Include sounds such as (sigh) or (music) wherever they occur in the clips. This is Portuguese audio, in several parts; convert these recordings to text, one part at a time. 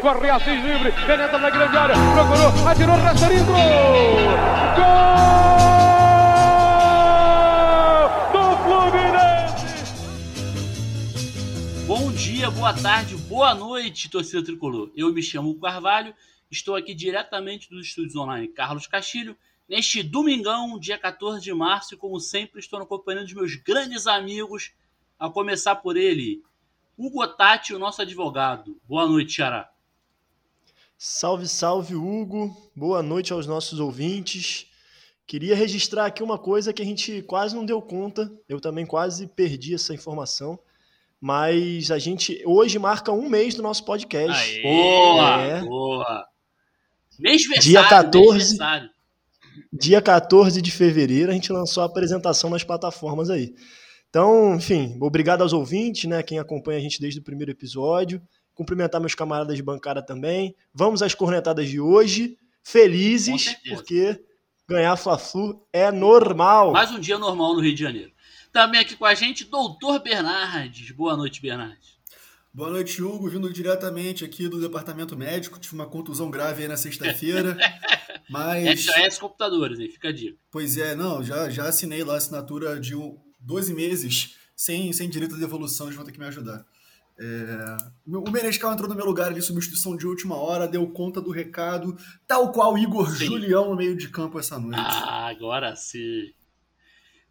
corre Assis livre, penetra na grande área, procurou, atirou, Rasterinho, Gol! Bom dia, boa tarde, boa noite, torcida tricolor. Eu me chamo Carvalho, estou aqui diretamente dos estúdios online Carlos Castilho, neste domingão, dia 14 de março, e como sempre estou na companhia dos meus grandes amigos, a começar por ele, Hugo Tati, o nosso advogado. Boa noite, Xará. Salve, salve, Hugo. Boa noite aos nossos ouvintes. Queria registrar aqui uma coisa que a gente quase não deu conta, eu também quase perdi essa informação. Mas a gente hoje marca um mês do nosso podcast. Aê, boa, é. boa. Mês dia 14, dia 14 de fevereiro a gente lançou a apresentação nas plataformas aí. Então, enfim, obrigado aos ouvintes, né, quem acompanha a gente desde o primeiro episódio. Cumprimentar meus camaradas de bancada também. Vamos às cornetadas de hoje. Felizes, porque ganhar Fla-Flu é normal. Mais um dia normal no Rio de Janeiro. Também aqui com a gente, doutor Bernardes. Boa noite, Bernardes. Boa noite, Hugo. Vindo diretamente aqui do departamento médico. Tive uma contusão grave aí na sexta-feira. (laughs) mas. SOS Computadores, aí, fica a dica. Pois é, não, já, já assinei lá a assinatura de 12 meses sem, sem direito de devolução, eles vão ter que me ajudar. É... O Menescal entrou no meu lugar ali, substituição de última hora, deu conta do recado, tal qual Igor sim. Julião no meio de campo essa noite. Ah, agora sim.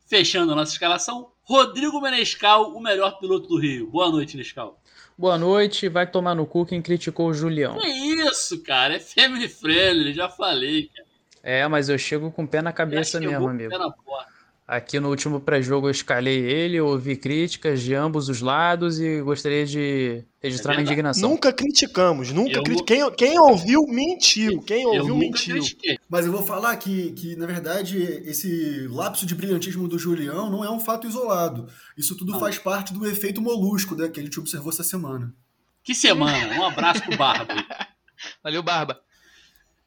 Fechando a nossa escalação, Rodrigo Menescal, o melhor piloto do Rio. Boa noite, Menescal. Boa noite, vai tomar no cu quem criticou o Julião. Que isso, cara, é family friendly, já falei, cara. É, mas eu chego com o pé na cabeça mesmo, amigo. Pé na porta. Aqui no último pré-jogo eu escalei ele, ouvi críticas de ambos os lados e gostaria de registrar é minha indignação. Nunca criticamos, nunca criti... quem, quem ouviu mentiu, quem ouviu mentiu. Mas eu vou falar que, que, na verdade, esse lapso de brilhantismo do Julião não é um fato isolado. Isso tudo não. faz parte do efeito molusco né, que a gente observou essa semana. Que semana? Um abraço pro Barba. (laughs) Valeu, Barba.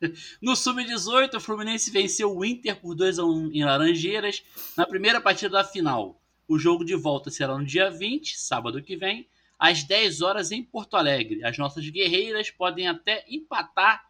(laughs) No Sub-18, o Fluminense venceu o Inter por 2 a 1 em Laranjeiras na primeira partida da final. O jogo de volta será no dia 20, sábado que vem, às 10 horas em Porto Alegre. As nossas guerreiras podem até empatar,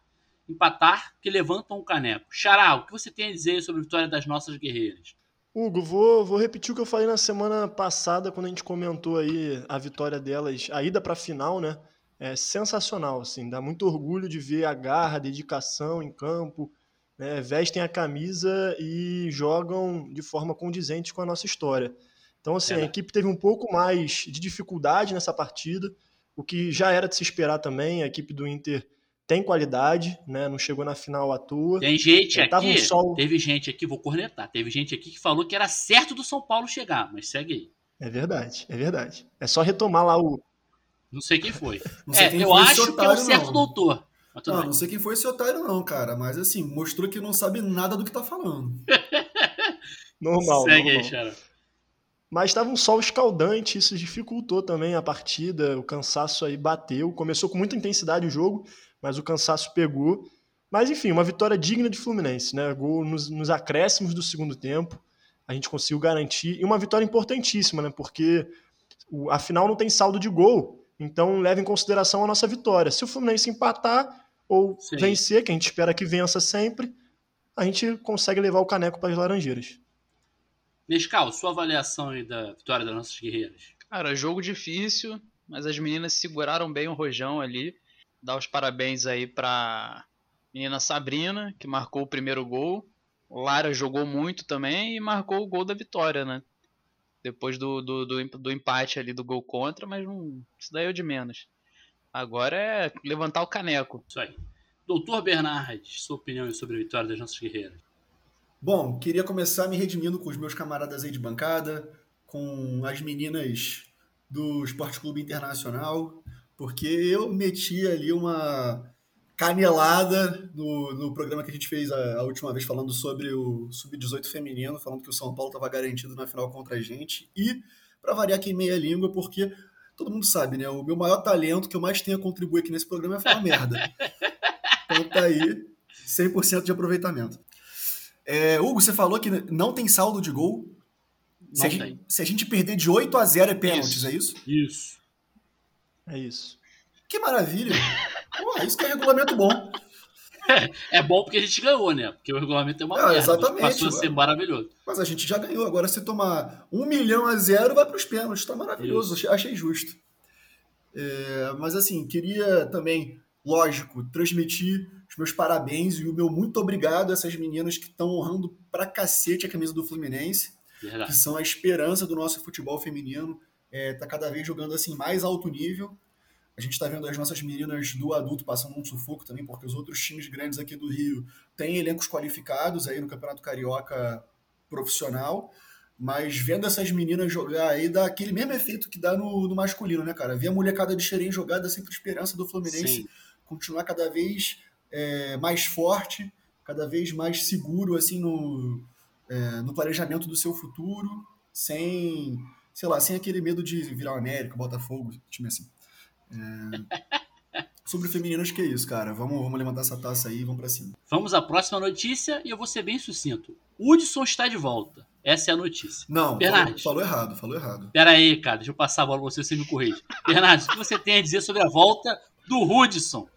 empatar que levantam o caneco. Xará, o que você tem a dizer sobre a vitória das nossas guerreiras? Hugo, vou, vou repetir o que eu falei na semana passada, quando a gente comentou aí a vitória delas, a ida para a final, né? É sensacional, assim, dá muito orgulho de ver a garra, a dedicação em campo, né, vestem a camisa e jogam de forma condizente com a nossa história. Então, assim, é. a equipe teve um pouco mais de dificuldade nessa partida, o que já era de se esperar também, a equipe do Inter tem qualidade, né? Não chegou na final à toa. Tem gente é, aqui, um sol... teve gente aqui, vou cornetar, teve gente aqui que falou que era certo do São Paulo chegar, mas segue aí. É verdade, é verdade. É só retomar lá o, não sei quem foi. (laughs) Sei é, quem eu foi acho otário, que é o certo não. doutor. Não, não sei quem foi esse otário, não, cara. Mas assim, mostrou que não sabe nada do que tá falando. (laughs) normal. Segue normal. aí, Xara. Mas estava um sol escaldante, isso dificultou também a partida. O cansaço aí bateu. Começou com muita intensidade o jogo, mas o cansaço pegou. Mas enfim, uma vitória digna de Fluminense, né? Gol nos, nos acréscimos do segundo tempo. A gente conseguiu garantir. E uma vitória importantíssima, né? Porque o, a final não tem saldo de gol. Então, leva em consideração a nossa vitória. Se o Fluminense empatar ou Sim. vencer, que a gente espera que vença sempre, a gente consegue levar o caneco para as Laranjeiras. Nescal, sua avaliação aí da vitória das nossas guerreiras? Cara, jogo difícil, mas as meninas seguraram bem o rojão ali. Dar os parabéns aí para menina Sabrina, que marcou o primeiro gol. Lara jogou muito também e marcou o gol da vitória, né? Depois do, do, do, do, empate ali do gol contra, mas não, isso daí é o de menos. Agora é levantar o caneco. Isso aí. Doutor Bernardes, sua opinião sobre a vitória das nossas guerreiras? Bom, queria começar me redimindo com os meus camaradas aí de bancada, com as meninas do Esporte Clube Internacional, porque eu meti ali uma canelada no, no programa que a gente fez a, a última vez falando sobre o Sub-18 feminino, falando que o São Paulo estava garantido na final contra a gente. E, para variar aqui meia língua, porque todo mundo sabe, né? O meu maior talento que eu mais tenho a contribuir aqui nesse programa é falar (laughs) merda. Então tá aí, 100% de aproveitamento. É, Hugo, você falou que não tem saldo de gol. Se a, gente, se a, gente, perder de 8 a 0 é pênaltis, isso. é isso? Isso. É isso. Que maravilha! Pô, isso que é regulamento bom. É bom porque a gente ganhou, né? Porque o regulamento é uma É, merda. exatamente, Passou a ser maravilhoso. Mas a gente já ganhou. Agora, se tomar um milhão a zero, vai para os pênaltis. Tá maravilhoso. Achei, achei justo. É, mas, assim, queria também, lógico, transmitir os meus parabéns e o meu muito obrigado a essas meninas que estão honrando pra cacete a camisa do Fluminense, que Verdade. são a esperança do nosso futebol feminino. É, tá cada vez jogando assim mais alto nível. A gente está vendo as nossas meninas do adulto passando um sufoco também, porque os outros times grandes aqui do Rio têm elencos qualificados aí no Campeonato Carioca profissional. Mas vendo essas meninas jogar aí, dá aquele mesmo efeito que dá no, no masculino, né, cara? Ver a molecada de Xerém jogar dá sempre esperança do Fluminense Sim. continuar cada vez é, mais forte, cada vez mais seguro assim no, é, no planejamento do seu futuro, sem, sei lá, sem aquele medo de virar o América, Botafogo, time assim. É, sobre o feminino, acho que é isso, cara. Vamos, vamos levantar essa taça aí e vamos pra cima. Vamos à próxima notícia e eu vou ser bem sucinto. Hudson está de volta. Essa é a notícia. Não, falou, Bernardes. falou errado, falou errado. Pera aí, cara. Deixa eu passar a bola pra você, você me corrige. Bernardo, o que você tem a dizer sobre a volta do Hudson?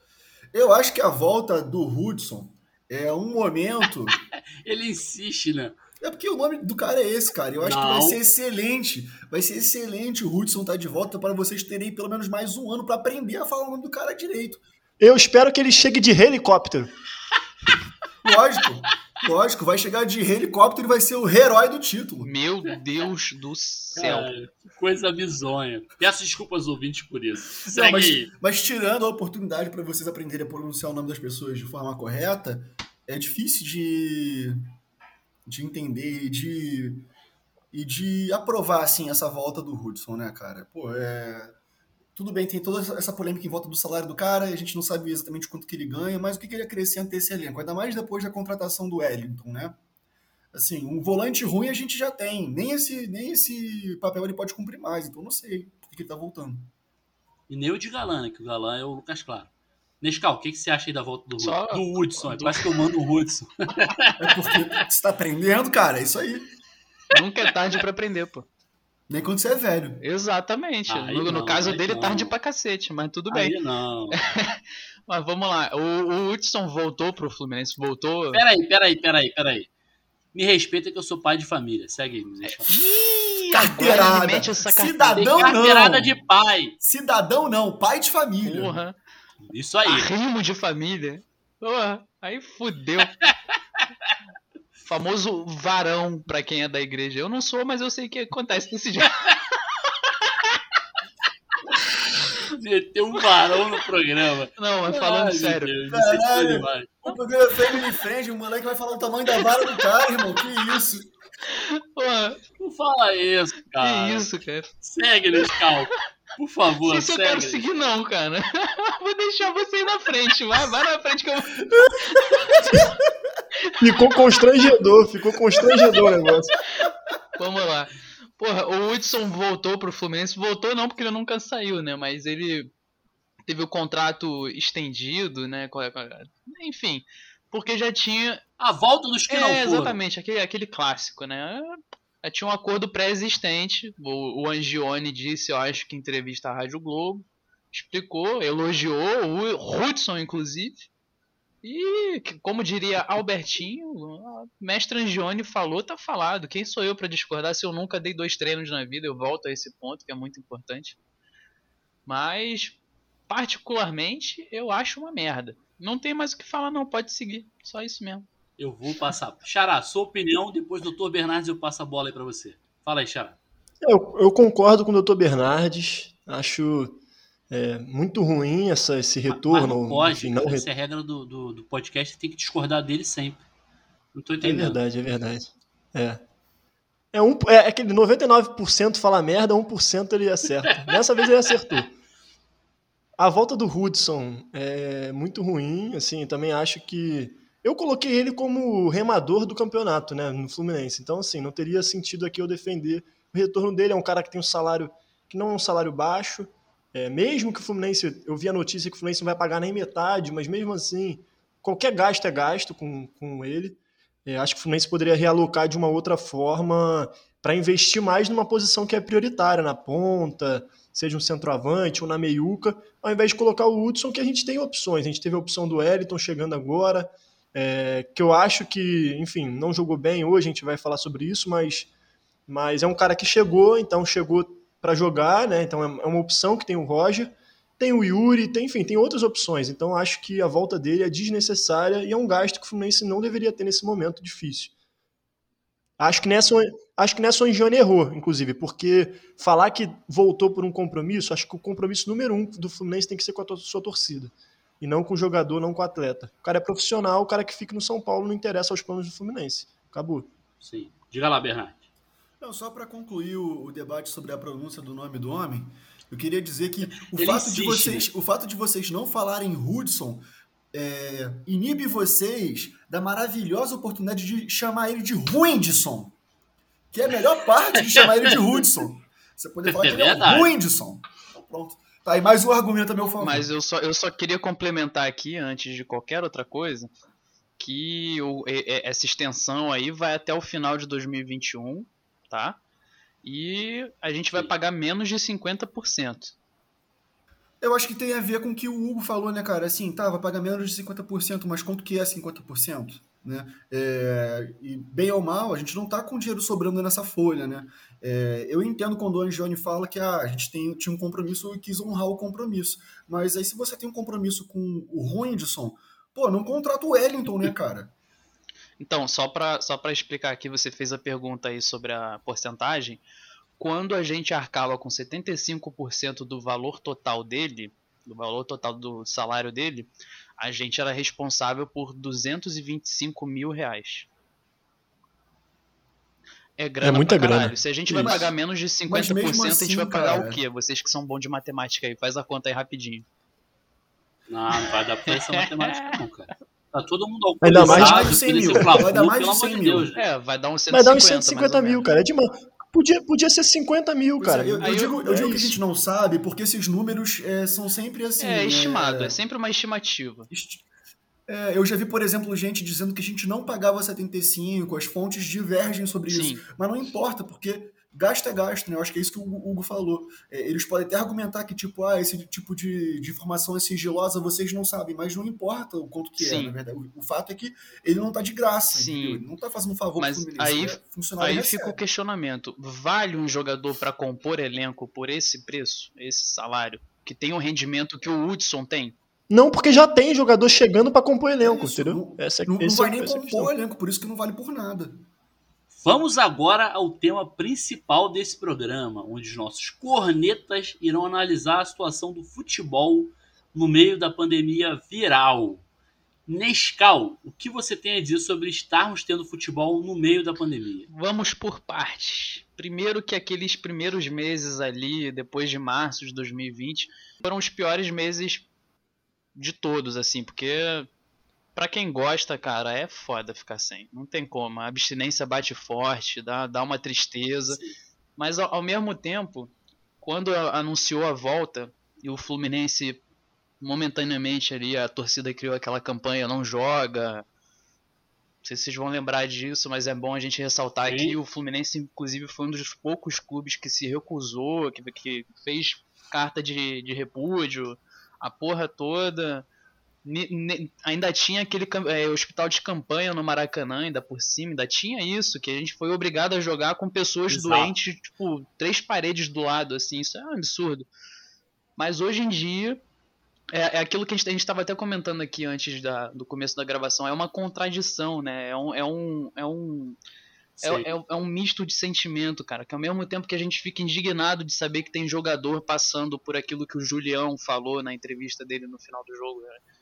Eu acho que a volta do Hudson é um momento. (laughs) Ele insiste, né? É porque o nome do cara é esse, cara. Eu acho que vai Não. ser excelente. Vai ser excelente o Hudson tá de volta para vocês terem pelo menos mais um ano para aprender a falar o nome do cara direito. Eu espero que ele chegue de helicóptero. (laughs) Lógico, lógico. Vai chegar de helicóptero e vai ser o herói do título. Meu Deus do céu. Cara, que coisa bizonha. Peço desculpas aos ouvintes por isso. Não, Segue mas, mas tirando a oportunidade para vocês aprenderem a pronunciar o nome das pessoas de forma correta, é difícil de, de entender e de, e de aprovar assim, essa volta do Hudson, né, cara? Pô, é. Tudo bem, tem toda essa polêmica em volta do salário do cara, a gente não sabe exatamente quanto que ele ganha, mas o que, que ele acrescenta esse elenco? Ainda mais depois da contratação do Wellington, né? Assim, um volante ruim a gente já tem. Nem esse, nem esse papel ele pode cumprir mais, então não sei por que que ele tá voltando. E nem o de Galã, né? Que o Galã é o Lucas Claro. Nescau, o que, que você acha aí da volta do, Só- do Hudson? É do- quase que eu mando o Hudson. É porque você tá aprendendo, cara, é isso aí. Nunca é tarde pra aprender, pô. Nem quando você é velho. Exatamente. Aí no, no não, caso dele, não. tarde pra cacete, mas tudo bem. Aí não. (laughs) Mas vamos lá. O, o Hudson voltou pro Fluminense, voltou. Peraí, peraí, peraí, peraí. Me respeita que eu sou pai de família. Segue aí, Nescau. Agora Carteirada. Cidadão carteira. não. carteirada de pai. Cidadão não, pai de família. Porra. Isso aí. Arrimo de família. Porra, aí fudeu. (laughs) Famoso varão pra quem é da igreja. Eu não sou, mas eu sei que acontece desse jeito. (laughs) Meteu um varão no programa. Não, mas falando Ai, sério. Deus, é Caralho. O programa é Family Friend, o moleque vai falar o tamanho da vara do cara, irmão. Que isso? Porra, Não fala isso, cara. que isso, cara. Segue, Nescau. Por favor, Não sei se eu quero seguir, não, cara. (laughs) Vou deixar você ir na frente. Vai, vai na frente que eu. (laughs) Ficou constrangedor, ficou constrangedor o negócio. Vamos lá. Porra, o Hudson voltou pro Fluminense. Voltou não, porque ele nunca saiu, né? Mas ele teve o contrato estendido, né? Enfim, porque já tinha. A volta dos que não É, foram. exatamente, aquele, aquele clássico, né? Já tinha um acordo pré-existente. O, o Angione disse, eu acho que em entrevista à Rádio Globo, explicou, elogiou o Hudson, inclusive. E, como diria Albertinho, mestre Angione falou, tá falado. Quem sou eu pra discordar se eu nunca dei dois treinos na vida? Eu volto a esse ponto que é muito importante. Mas, particularmente, eu acho uma merda. Não tem mais o que falar, não. Pode seguir. Só isso mesmo. Eu vou passar. Xará, sua opinião, depois do Dr. Bernardes eu passo a bola aí pra você. Fala aí, Xará. Eu, eu concordo com o Dr. Bernardes. Acho é, muito ruim essa, esse Mas retorno. não pode, enfim, não essa é a regra do, do, do podcast, tem que discordar dele sempre. Não tô É entendendo. verdade, é verdade. É. É, um, é aquele 99% fala merda, 1% ele acerta. (laughs) Dessa vez ele acertou. A volta do Hudson é muito ruim, assim, também acho que eu coloquei ele como remador do campeonato, né, no Fluminense. Então, assim, não teria sentido aqui eu defender o retorno dele. É um cara que tem um salário que não é um salário baixo. É, mesmo que o Fluminense, eu vi a notícia que o Fluminense não vai pagar nem metade, mas mesmo assim, qualquer gasto é gasto com, com ele. É, acho que o Fluminense poderia realocar de uma outra forma para investir mais numa posição que é prioritária, na ponta, seja um centroavante ou na meiuca, ao invés de colocar o Hudson, que a gente tem opções. A gente teve a opção do Wellington chegando agora, é, que eu acho que, enfim, não jogou bem hoje, a gente vai falar sobre isso, mas, mas é um cara que chegou, então chegou para jogar, né? Então é, é uma opção que tem o Roger. Tem o Yuri, tem, enfim, tem outras opções. Então acho que a volta dele é desnecessária e é um gasto que o Fluminense não deveria ter nesse momento difícil. Acho que nessa, acho que nessa o Angione errou, inclusive, porque falar que voltou por um compromisso, acho que o compromisso número um do Fluminense tem que ser com a sua torcida. E não com o jogador, não com o atleta. O cara é profissional, o cara que fica no São Paulo não interessa aos planos do Fluminense. Acabou. Sim. Diga lá, Bernardo. Não, só para concluir o, o, debate sobre a pronúncia do nome do homem, eu queria dizer que o, fato, de vocês, o fato de vocês não falarem Hudson é, inibe vocês da maravilhosa oportunidade de chamar ele de Ruindson, que é a melhor parte de chamar ele de Hudson. Você poder falar é que ele é (laughs) Ruindson. Então, pronto. Tá aí mais um argumento a meu favor. Mas eu só, eu só queria complementar aqui, antes de qualquer outra coisa, que o, essa extensão aí vai até o final de 2021, tá? E a gente vai pagar menos de 50%. Eu acho que tem a ver com o que o Hugo falou, né, cara? Assim, tá, vai pagar menos de 50%, mas quanto que é 50%? Né? É, e bem ou mal, a gente não está com dinheiro sobrando nessa folha, né? É, eu entendo quando o Angione fala que ah, a gente tem, tinha um compromisso e quis honrar o compromisso. Mas aí se você tem um compromisso com o Ruindson, pô, não contrata o Wellington, né, cara? Então, só para só explicar aqui, você fez a pergunta aí sobre a porcentagem quando a gente arcava com 75% do valor total dele, do valor total do salário dele, a gente era responsável por 225 mil reais. É, grana é muita grana. Se a gente Isso. vai pagar menos de 50%, assim, a gente assim, vai pagar cara... o quê? Vocês que são bons de matemática aí, faz a conta aí rapidinho. Não, não vai dar pra essa matemática não, cara. Tá todo mundo Vai dar mais de 100 mil. Vai dar mais de 100 mil. É, vai dar uns 150 Vai dar uns 150 mil, cara. É demais. Podia, podia ser 50 mil, cara. É, eu, eu, digo, eu, digo, que a gente não sabe, porque esses números é, são sempre assim. É, estimado, é, é sempre uma estimativa. É, eu já vi, por exemplo, gente dizendo que a gente não pagava 75, as fontes divergem sobre Sim. isso. Mas não importa, porque gasto é gasto, né? Eu acho que é isso que o Hugo falou. É, eles podem até argumentar que, tipo, ah, esse tipo de, de informação é sigilosa, vocês não sabem, mas não importa o quanto que é, Sim. é, na verdade. O, o, fato é que ele não tá de graça, Sim. Entendeu? Ele não tá fazendo um favor mas pro Aí, é aí fica o questionamento. Vale um jogador para compor elenco por esse preço, esse salário, que tem o rendimento que o Hudson tem? Não, porque já tem jogador chegando para compor elenco, isso, entendeu? Não, essa, não, não vai nem compor elenco, por isso que não vale por nada. Vamos agora ao tema principal desse programa, onde os nossos cornetas irão analisar a situação do futebol no meio da pandemia viral. Nescau, o que você tem a dizer sobre estarmos tendo futebol no meio da pandemia? Vamos por partes. Primeiro que aqueles primeiros meses ali, depois de março de 2020, foram os piores meses de todos, assim, porque Pra quem gosta, cara, é foda ficar sem. Não tem como. A abstinência bate forte, dá, dá uma tristeza. Sim. Mas ao, ao, mesmo tempo, quando anunciou a volta e o Fluminense momentaneamente ali, a torcida criou aquela campanha não joga. Não sei se vocês vão lembrar disso, mas é bom a gente ressaltar Sim. que o Fluminense, inclusive, foi um dos poucos clubes que se recusou, que, que fez carta de, de repúdio, a porra toda ainda tinha aquele é, hospital de campanha no Maracanã, ainda por cima, ainda tinha isso, que a gente foi obrigado a jogar com pessoas Exato. doentes, tipo, três paredes do lado, assim, isso é um absurdo. Mas hoje em dia, é, é aquilo que a gente estava até comentando aqui antes da, do começo da gravação, é uma contradição, né? É um. É um, é um é, é, é, um misto de sentimento, cara. Que ao mesmo tempo que a gente fica indignado de saber que tem jogador passando por aquilo que o Julião falou na entrevista dele no final do jogo, né?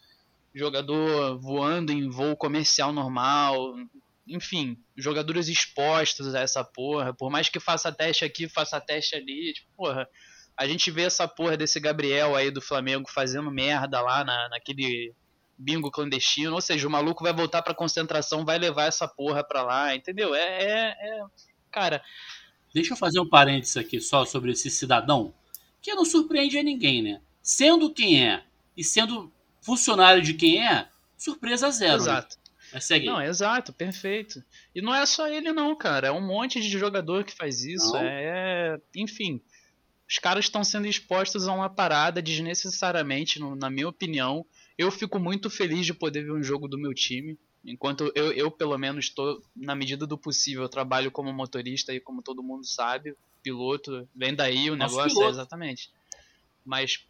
Jogador voando em voo comercial normal, enfim, jogadores expostos a essa porra, por mais que faça teste aqui, faça teste ali, tipo, porra, a gente vê essa porra desse Gabriel aí do Flamengo fazendo merda lá na, naquele bingo clandestino, ou seja, o maluco vai voltar pra concentração, vai levar essa porra pra lá, entendeu? É, é, é... cara... Deixa eu fazer um parênteses aqui só sobre esse cidadão, que não surpreende a ninguém, né? Sendo quem é, e sendo funcionário de quem é, surpresa zero. Né? Exato. Mas segue. Não, exato, perfeito. E não é só ele não, cara. É um monte de jogador que faz isso. Não. É, enfim, os caras estão sendo expostos a uma parada desnecessariamente, na minha opinião. Eu fico muito feliz de poder ver um jogo do meu time. Enquanto eu, eu pelo menos, estou, na medida do possível, eu trabalho como motorista e como todo mundo sabe, piloto, vem daí o Nosso negócio, é, exatamente. Mas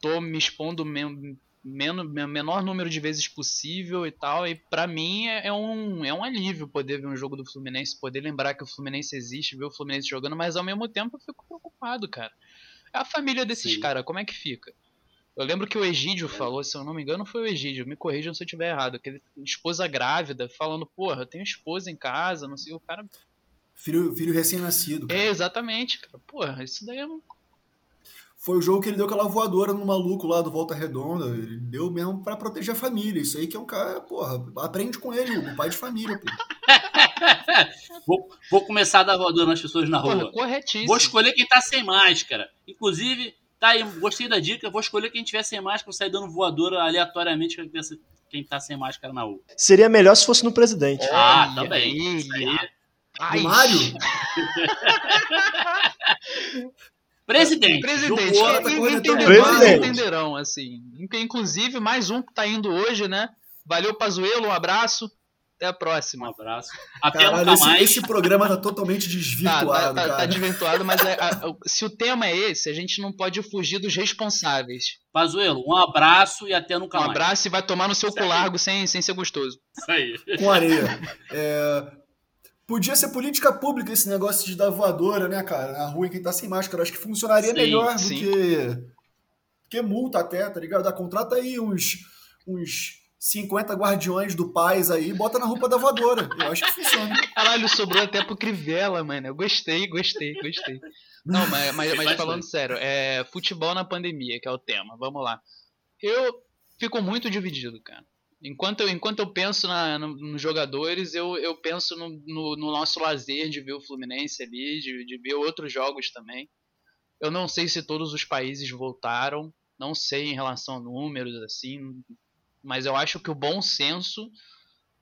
tô me expondo men men menor número de vezes possível e tal, e pra mim é, é um, é um alívio poder ver um jogo do Fluminense, poder lembrar que o Fluminense existe, ver o Fluminense jogando, mas ao mesmo tempo eu fico preocupado, cara. A família desses caras, como é que fica? Eu lembro que o Egídio falou, se eu não me engano, foi o Egídio, me corrijam se eu estiver errado, que ele, esposa grávida, falando, porra, eu tenho esposa em casa, não sei, o cara. Filho, filho recém-nascido. É, exatamente, cara. Porra, isso daí é um. Foi o jogo que ele deu aquela voadora no maluco lá do Volta Redonda. Ele deu mesmo pra proteger a família. Isso aí que é um cara, porra, aprende com ele, o pai de família, pô. (laughs) Vou, vou começar a dar voadora nas pessoas na Porra, rua. corretíssimo. Vou escolher quem tá sem máscara. Inclusive, tá aí, gostei da dica. Vou escolher quem tiver sem máscara, vou sair dando voadora aleatoriamente quem tá sem máscara na rua. Seria melhor se fosse no presidente. Ah, também. Isso aí. rapaz. Do Mário? (laughs) Presidente. Presidente, Tá quem- entenderão, Presidente. entenderão, assim. Inclusive, mais um que tá indo hoje, né? Valeu, Pazuelo, um abraço. Até a Um próxima. abraço. Até Caralho, nunca esse, mais. esse programa tá totalmente Tá, desvirtuado, tá, tá, tá cara. desvirtuado, mas é- (laughs) a- se o tema é esse, a gente não pode fugir dos responsáveis. Pazuelo, um abraço e até nunca Um mais. abraço e vai tomar no seu Isso cu aí. largo sem, sem ser gostoso. Isso aí. com areia. É, (laughs) Podia ser política pública esse negócio de dar voadora, né, cara? Na rua em quem tá sem máscara. Acho que funcionaria Sim, melhor do sim. que, que multa até, tá ligado? Ah, contrata aí uns, uns 50 guardiões do paz aí e bota na roupa da voadora. Eu acho que funciona. (laughs) Caralho, sobrou até pro Crivella, mano. Eu gostei, gostei, gostei. Não, mas, mas, mas falando sério, é futebol na pandemia, que é o tema. Vamos lá. Eu fico muito dividido, cara. Enquanto eu, enquanto eu penso na, no- nos jogadores, eu, eu penso no, no- no nosso lazer de ver o Fluminense ali, de, de ver outros jogos também. Eu não sei se todos os países voltaram, não sei em relação a números, assim, mas eu acho que o bom senso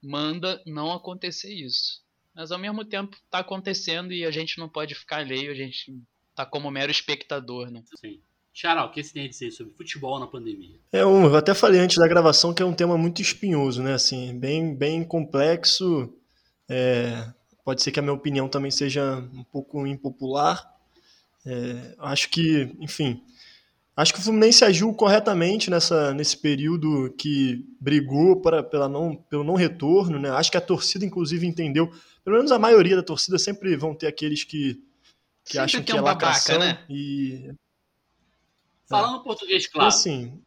manda não acontecer isso. Mas ao mesmo tempo tá acontecendo e a gente não pode ficar alheio, a gente tá como mero espectador, né? Sim. Xará, o que você tem a dizer sobre futebol na pandemia? É um, eu até falei antes da gravação que é um tema muito espinhoso, né? Assim, bem, bem complexo. É, pode ser que a minha opinião também seja um pouco impopular. É, acho que, enfim, acho que o Fluminense agiu corretamente nessa, nesse período que brigou para, pela não, pelo não retorno, né? Acho que a torcida, inclusive, entendeu. Pelo menos a maioria da torcida sempre vão ter aqueles que, que Sempre acham que um é babaca, lacração né? e Falando português, e claro. assim,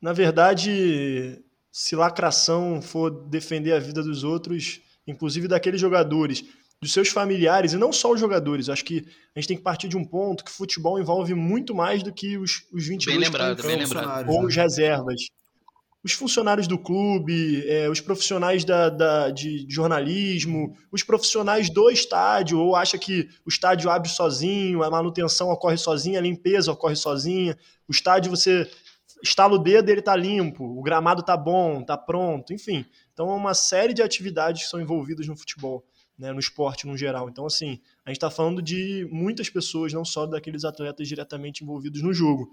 na verdade, se lacração for defender a vida dos outros, inclusive daqueles jogadores, dos seus familiares, e não só os jogadores, acho que a gente tem que partir de um ponto que futebol envolve muito mais do que os, os 22 Bem lembrado, bem lembrado. Ou os reservas. Os funcionários do clube, é, os profissionais da, da- de jornalismo, os profissionais do estádio, ou acha que o estádio abre sozinho, a manutenção ocorre sozinha, a limpeza ocorre sozinha, o estádio você estala o dedo ele tá limpo, o gramado tá bom, tá pronto, enfim. Então é uma série de atividades que são envolvidas no futebol, né, no esporte no geral. Então assim, a gente está falando de muitas pessoas, não só daqueles atletas diretamente envolvidos no jogo.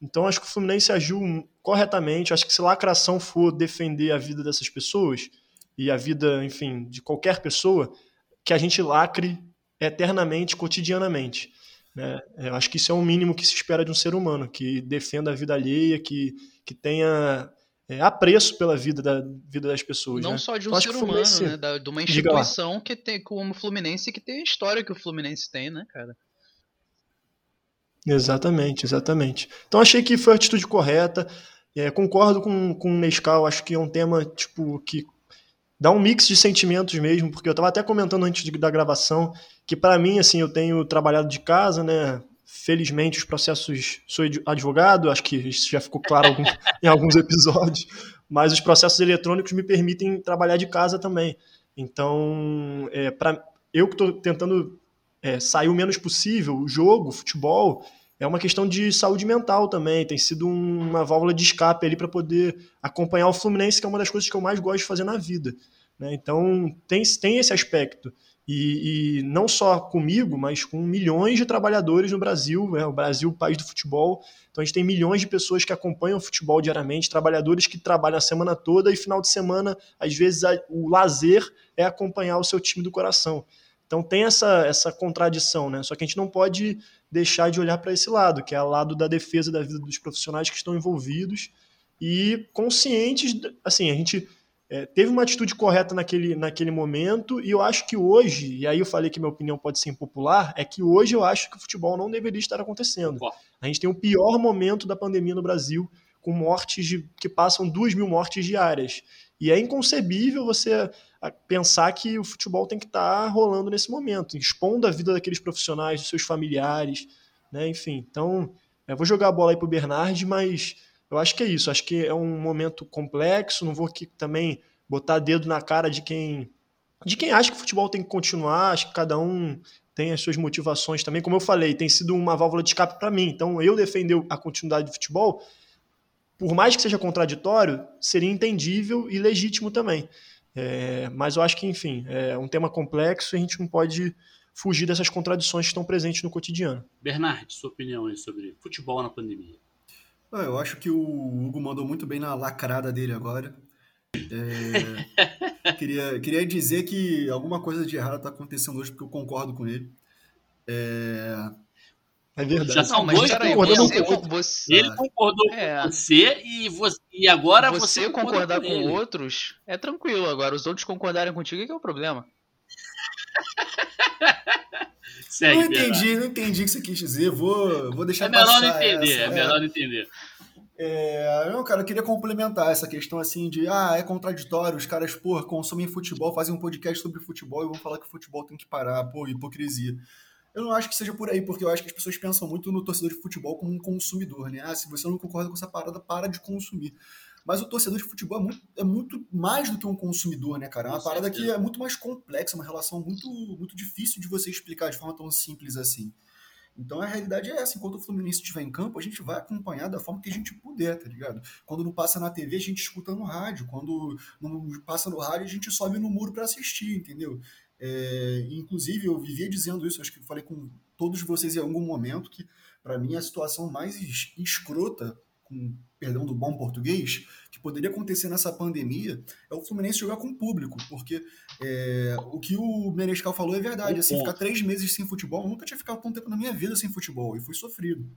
Então acho que o Fluminense agiu corretamente. Acho que se lacração for defender a vida dessas pessoas e a vida, enfim, de qualquer pessoa, que a gente lacre eternamente, cotidianamente. Né? Eu acho que isso é o mínimo que se espera de um ser humano, que defenda a vida alheia, que, que tenha é, apreço pela vida, da, vida das pessoas. Não né? só de um Então, ser humano, né? Da, de uma instituição que tem, como o Fluminense, que tem a história que o Fluminense tem, né, cara? Exatamente, exatamente. Então achei que foi a atitude correta. É, concordo com, com o Nescau, acho que é um tema tipo que dá um mix de sentimentos mesmo, porque eu estava até comentando antes de- da gravação que para mim assim eu tenho trabalhado de casa, né? Felizmente os processos sou advogado, acho que isso já ficou claro algum- (laughs) em alguns episódios, mas os processos eletrônicos me permitem trabalhar de casa também. Então, é, para eu que estou tentando é, sair o menos possível, o jogo, o futebol, é uma questão de saúde mental também. Tem sido um- uma válvula de escape ali para poder acompanhar o Fluminense, que é uma das coisas que eu mais gosto de fazer na vida. Né? Então, tem, tem esse aspecto. E, e, não só comigo, mas com milhões de trabalhadores no Brasil, né? o Brasil, país do futebol. Então a gente tem milhões de pessoas que acompanham o futebol diariamente, trabalhadores que trabalham a semana toda e final de semana, às vezes, a, o lazer é acompanhar o seu time do coração. Então tem essa, essa contradição, né? Só que a gente não pode deixar de olhar para esse lado, que é o lado da defesa da vida dos profissionais que estão envolvidos e conscientes, assim, a gente é, teve uma atitude correta naquele, naquele momento, e eu acho que hoje, e aí eu falei que minha opinião pode ser impopular, é que hoje eu acho que o futebol não deveria estar acontecendo. A gente tem o pior momento da pandemia no Brasil, com mortes de, que passam duas mil mortes diárias. E é inconcebível você pensar que o futebol tem que estar rolando nesse momento, expondo a vida daqueles profissionais, dos seus familiares, né? enfim. Então, eu vou jogar a bola aí para o Bernard, mas eu acho que é isso. Acho que é um momento complexo. Não vou aqui também botar dedo na cara de quem de quem acha que o futebol tem que continuar. Acho que cada um tem as suas motivações também. Como eu falei, tem sido uma válvula de escape para mim. Então, eu defender a continuidade do futebol, por mais que seja contraditório, seria entendível e legítimo também. É, mas eu acho que, enfim, é um tema complexo e a gente não pode fugir dessas contradições que estão presentes no cotidiano. Bernard, sua opinião aí sobre futebol na pandemia? Ah, eu acho que o Hugo mandou muito bem na lacrada dele agora. É, (laughs) queria, queria dizer que alguma coisa de errado está acontecendo hoje, porque eu concordo com ele. É, é verdade. Já são dois peraí, você, com você, Ele concordou É. com você e, você e agora você, você concorda concordar com, com outros é tranquilo. Agora, os outros concordarem contigo é que é o problema. (laughs) Segue, não entendi, não entendi o que você quis dizer. Vou, vou deixar É melhor passar não entender, essa. é melhor não entender. É, não, cara, eu queria complementar essa questão assim de ah, é contraditório, os caras, pô, consomem futebol, fazem um podcast sobre futebol e vão falar que o futebol tem que parar, pô, hipocrisia. Eu não acho que seja por aí, porque eu acho que as pessoas pensam muito no torcedor de futebol como um consumidor, né? Ah, se você não concorda com essa parada, para de consumir. Mas o torcedor de futebol é muito, é muito mais do que um consumidor, né, cara? É uma Com parada que é muito mais complexa, uma relação muito, muito difícil de você explicar de forma tão simples assim. Então a realidade é essa, enquanto o Fluminense estiver em campo, a gente vai acompanhar da forma que a gente puder, tá ligado? Quando não passa na TV, a gente escuta no rádio. Quando não passa no rádio, a gente sobe no muro para assistir, entendeu? É, inclusive, eu vivia dizendo isso, acho que eu falei com todos vocês em algum momento, que para mim a situação mais es- escrota, com perdão do bom português, que poderia acontecer nessa pandemia é o Fluminense jogar com público, porque é, o que o Menescal falou é verdade. Assim, ficar três meses sem futebol, eu nunca tinha ficado tanto tempo na minha vida sem futebol, e foi sofrido.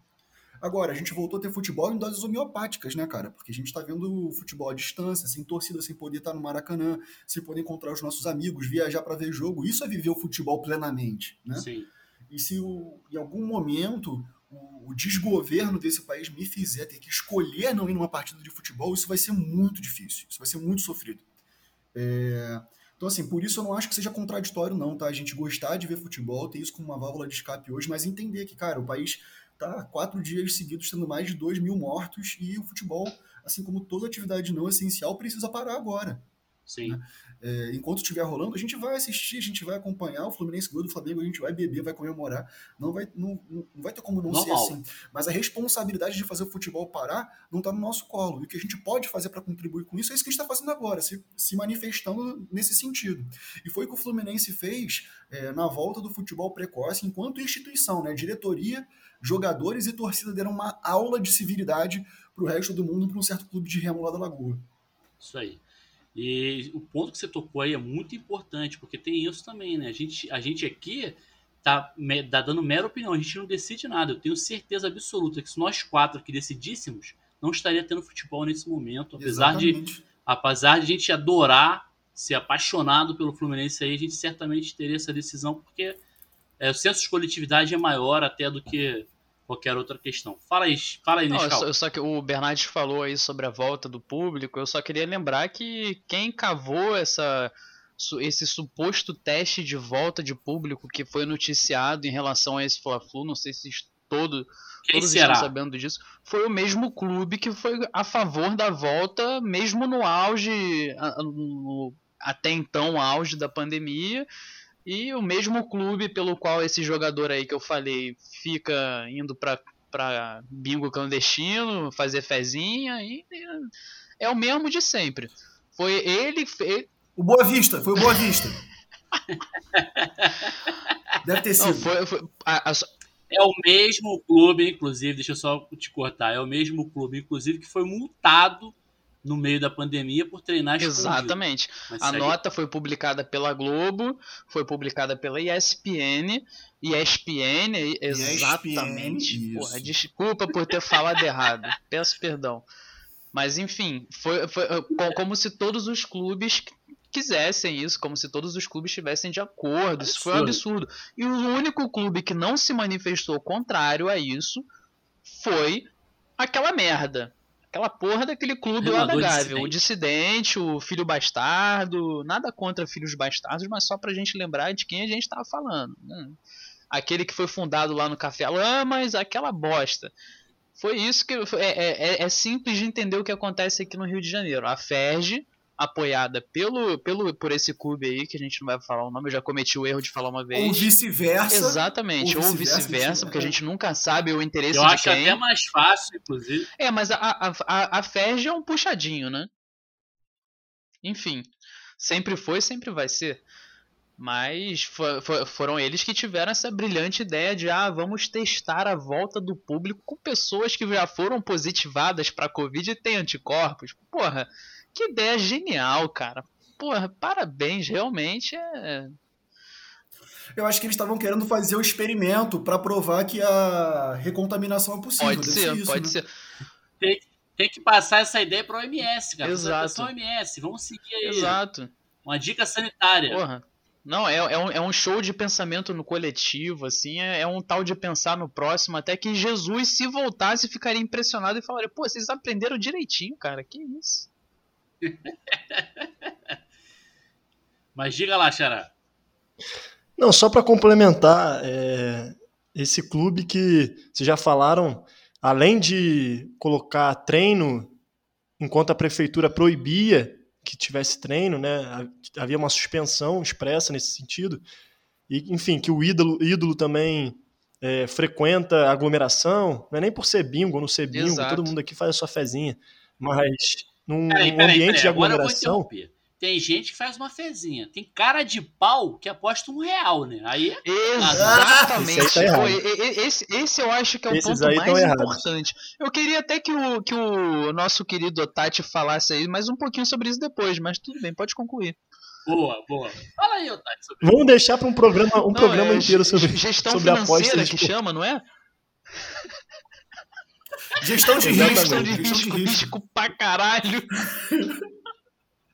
Agora, a gente voltou a ter futebol em doses homeopáticas, né, cara? Porque a gente tá vendo o futebol à distância, sem torcida, sem poder estar no Maracanã, sem poder encontrar os nossos amigos, viajar para ver jogo. Isso é viver o futebol plenamente, né? Sim. E se o- em algum momento o, o desgoverno desse país me fizer ter que escolher não ir numa partida de futebol, isso vai ser muito difícil, isso vai ser muito sofrido. É, Então, assim, por isso eu não acho que seja contraditório, não, tá? A gente gostar de ver futebol, ter isso como uma válvula de escape hoje, mas entender que, cara, o país tá quatro dias seguidos tendo mais de 2 mil mortos e o futebol, assim como toda atividade não essencial, precisa parar agora. Sim. É, enquanto estiver rolando, a gente vai assistir, a gente vai acompanhar o Fluminense ganhou do Flamengo, a gente vai beber, vai comemorar. Não vai, não não vai ter como não Normal. ser assim. Mas a responsabilidade de fazer o futebol parar não está no nosso colo. E o que a gente pode fazer para contribuir com isso é isso que a gente está fazendo agora, se, se manifestando nesse sentido. E foi o que o Fluminense fez é, na volta do futebol precoce enquanto instituição, né? Diretoria, jogadores e torcida deram uma aula de civilidade para o resto do mundo para um certo clube de remo lá da Lagoa. Isso aí. E o ponto que você tocou aí é muito importante, porque tem isso também, né? A gente, a gente aqui tá, me- tá dando mera opinião, a gente não decide nada. Eu tenho certeza absoluta que se nós quatro aqui decidíssemos, não estaria tendo futebol nesse momento. Apesar de, Exatamente. apesar de a gente adorar, ser apaixonado pelo Fluminense aí, a gente certamente teria essa decisão, porque é, o senso de coletividade é maior até do que qualquer outra questão. Fala aí, fala aí, Não, eu Nescau. só, só que o Bernardes falou aí sobre a volta do público. Eu só queria lembrar que quem cavou essa, esse suposto teste de volta de público que foi noticiado em relação a esse Fla-Flu, não sei se todo, Quem todos será? estão sabendo disso, foi o mesmo clube que foi a favor da volta, mesmo no auge, no- até então auge da pandemia. E o mesmo clube pelo qual esse jogador aí que eu falei fica indo pra, pra bingo clandestino, fazer fezinha, e é o mesmo de sempre. Foi ele, O Boa Vista, foi o Boa Vista. (laughs) Deve ter sido. Não, foi, foi- a- a- É o mesmo clube, inclusive, deixa eu só te cortar, é o mesmo clube, inclusive, que foi multado no meio da pandemia por treinar exatamente. A segue. nota foi publicada pela Globo, foi publicada pela ESPN, ESPN, exatamente. isso. Porra, desculpa por ter falado errado, (laughs) peço perdão. Mas enfim, foi, foi co- como se todos os clubes quisessem isso, como se todos os clubes estivessem de acordo. Isso foi um absurdo. E o único clube que não se manifestou contrário a isso foi aquela merda. Aquela porra daquele clube lá da Gávea. O dissidente. o filho bastardo. Nada contra filhos bastardos, mas só pra gente lembrar de quem a gente tava falando. né? Aquele que foi fundado lá no Café Lamas, aquela bosta. Foi isso que. foi- É, é- é simples de entender o que acontece aqui no Rio de Janeiro. A FERJ, apoiada pelo, pelo, por esse clube aí, que a gente não vai falar o nome, eu já cometi o erro de falar uma vez. Ou vice-versa. Exatamente, ou vice-versa, isso, porque a gente nunca sabe o interesse Eu de acho quem. até mais fácil, inclusive. É, mas a, a, a, a FERJ é um puxadinho, né? Enfim, sempre foi, sempre vai ser. Mas fo- fo- foram eles que tiveram essa brilhante ideia de ah, vamos testar a volta do público com pessoas que já foram positivadas para Covid e têm anticorpos. Porra, que ideia genial, cara. Porra, parabéns, realmente é. Eu acho que eles estavam querendo fazer o experimento para provar que a recontaminação é possível. Pode ser, isso, pode né? ser. Tem que passar essa ideia para o OMS, cara. Exato. OMS, vamos seguir aí. Exato. Uma dica sanitária. Porra. Não, é, é, um, é um show de pensamento no coletivo, assim, é, é um tal de pensar no próximo, até que Jesus, se voltasse, ficaria impressionado e falaria, pô, vocês aprenderam direitinho, cara, que isso? (laughs) Mas diga lá, Xará. Não, só para complementar, é, esse clube que vocês já falaram, além de colocar treino enquanto a prefeitura proibia que tivesse treino, né, havia uma suspensão expressa nesse sentido, e enfim, que o ídolo, ídolo também é, frequenta aglomeração, não é nem por ser bingo ou não ser bingo, Exato. todo mundo aqui faz a sua fezinha, mas num Peraí, peraí, ambiente peraí. de Agora eu vou aglomeração, interromper. Tem gente que faz uma fezinha. Tem cara de pau que aposta um real, né? Aí Exatamente. Esse aí tá Pô, esse, esse eu acho que é o Esses ponto mais tão errados. importante. Eu queria até que o, que o nosso querido Tati falasse aí mais um pouquinho sobre isso depois, mas tudo bem, pode concluir. Boa, boa. Fala aí, Otávio, vamos deixar para um programa, um Não, programa é inteiro sobre, gestão sobre financeira apostas que esportivas. chama, não é? Gestão de risco. Gestão de Gestão risco, de risco. pra caralho. (laughs)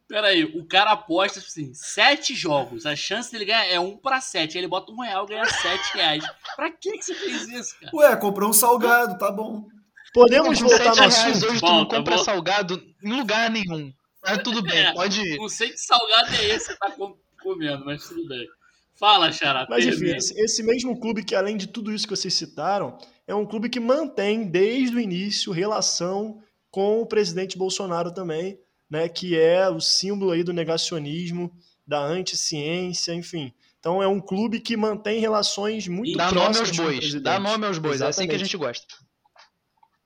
Peraí, o cara aposta assim, sete jogos. A chance dele ganhar é um pra sete. Aí ele bota um real e ganha sete reais. Pra que, que você fez isso, cara? Ué, comprou um salgado, tá bom. Podemos Com voltar no assunto? hoje tu não Volta, compra volta. salgado em lugar nenhum. Mas tudo bem, É. pode ir. Não sei que salgado é esse que tá com- comendo, mas tudo bem. Fala, Xará. Mas enfim, esse mesmo clube que, além de tudo isso que vocês citaram, é um clube que mantém desde o início relação com o presidente Bolsonaro também, né? Que é o símbolo aí do negacionismo, da anticiência, enfim. Então é um clube que mantém relações muito Dá nome aos próximas com o bois. presidente. Dá nome aos bois. É assim que a Exatamente. gente gosta.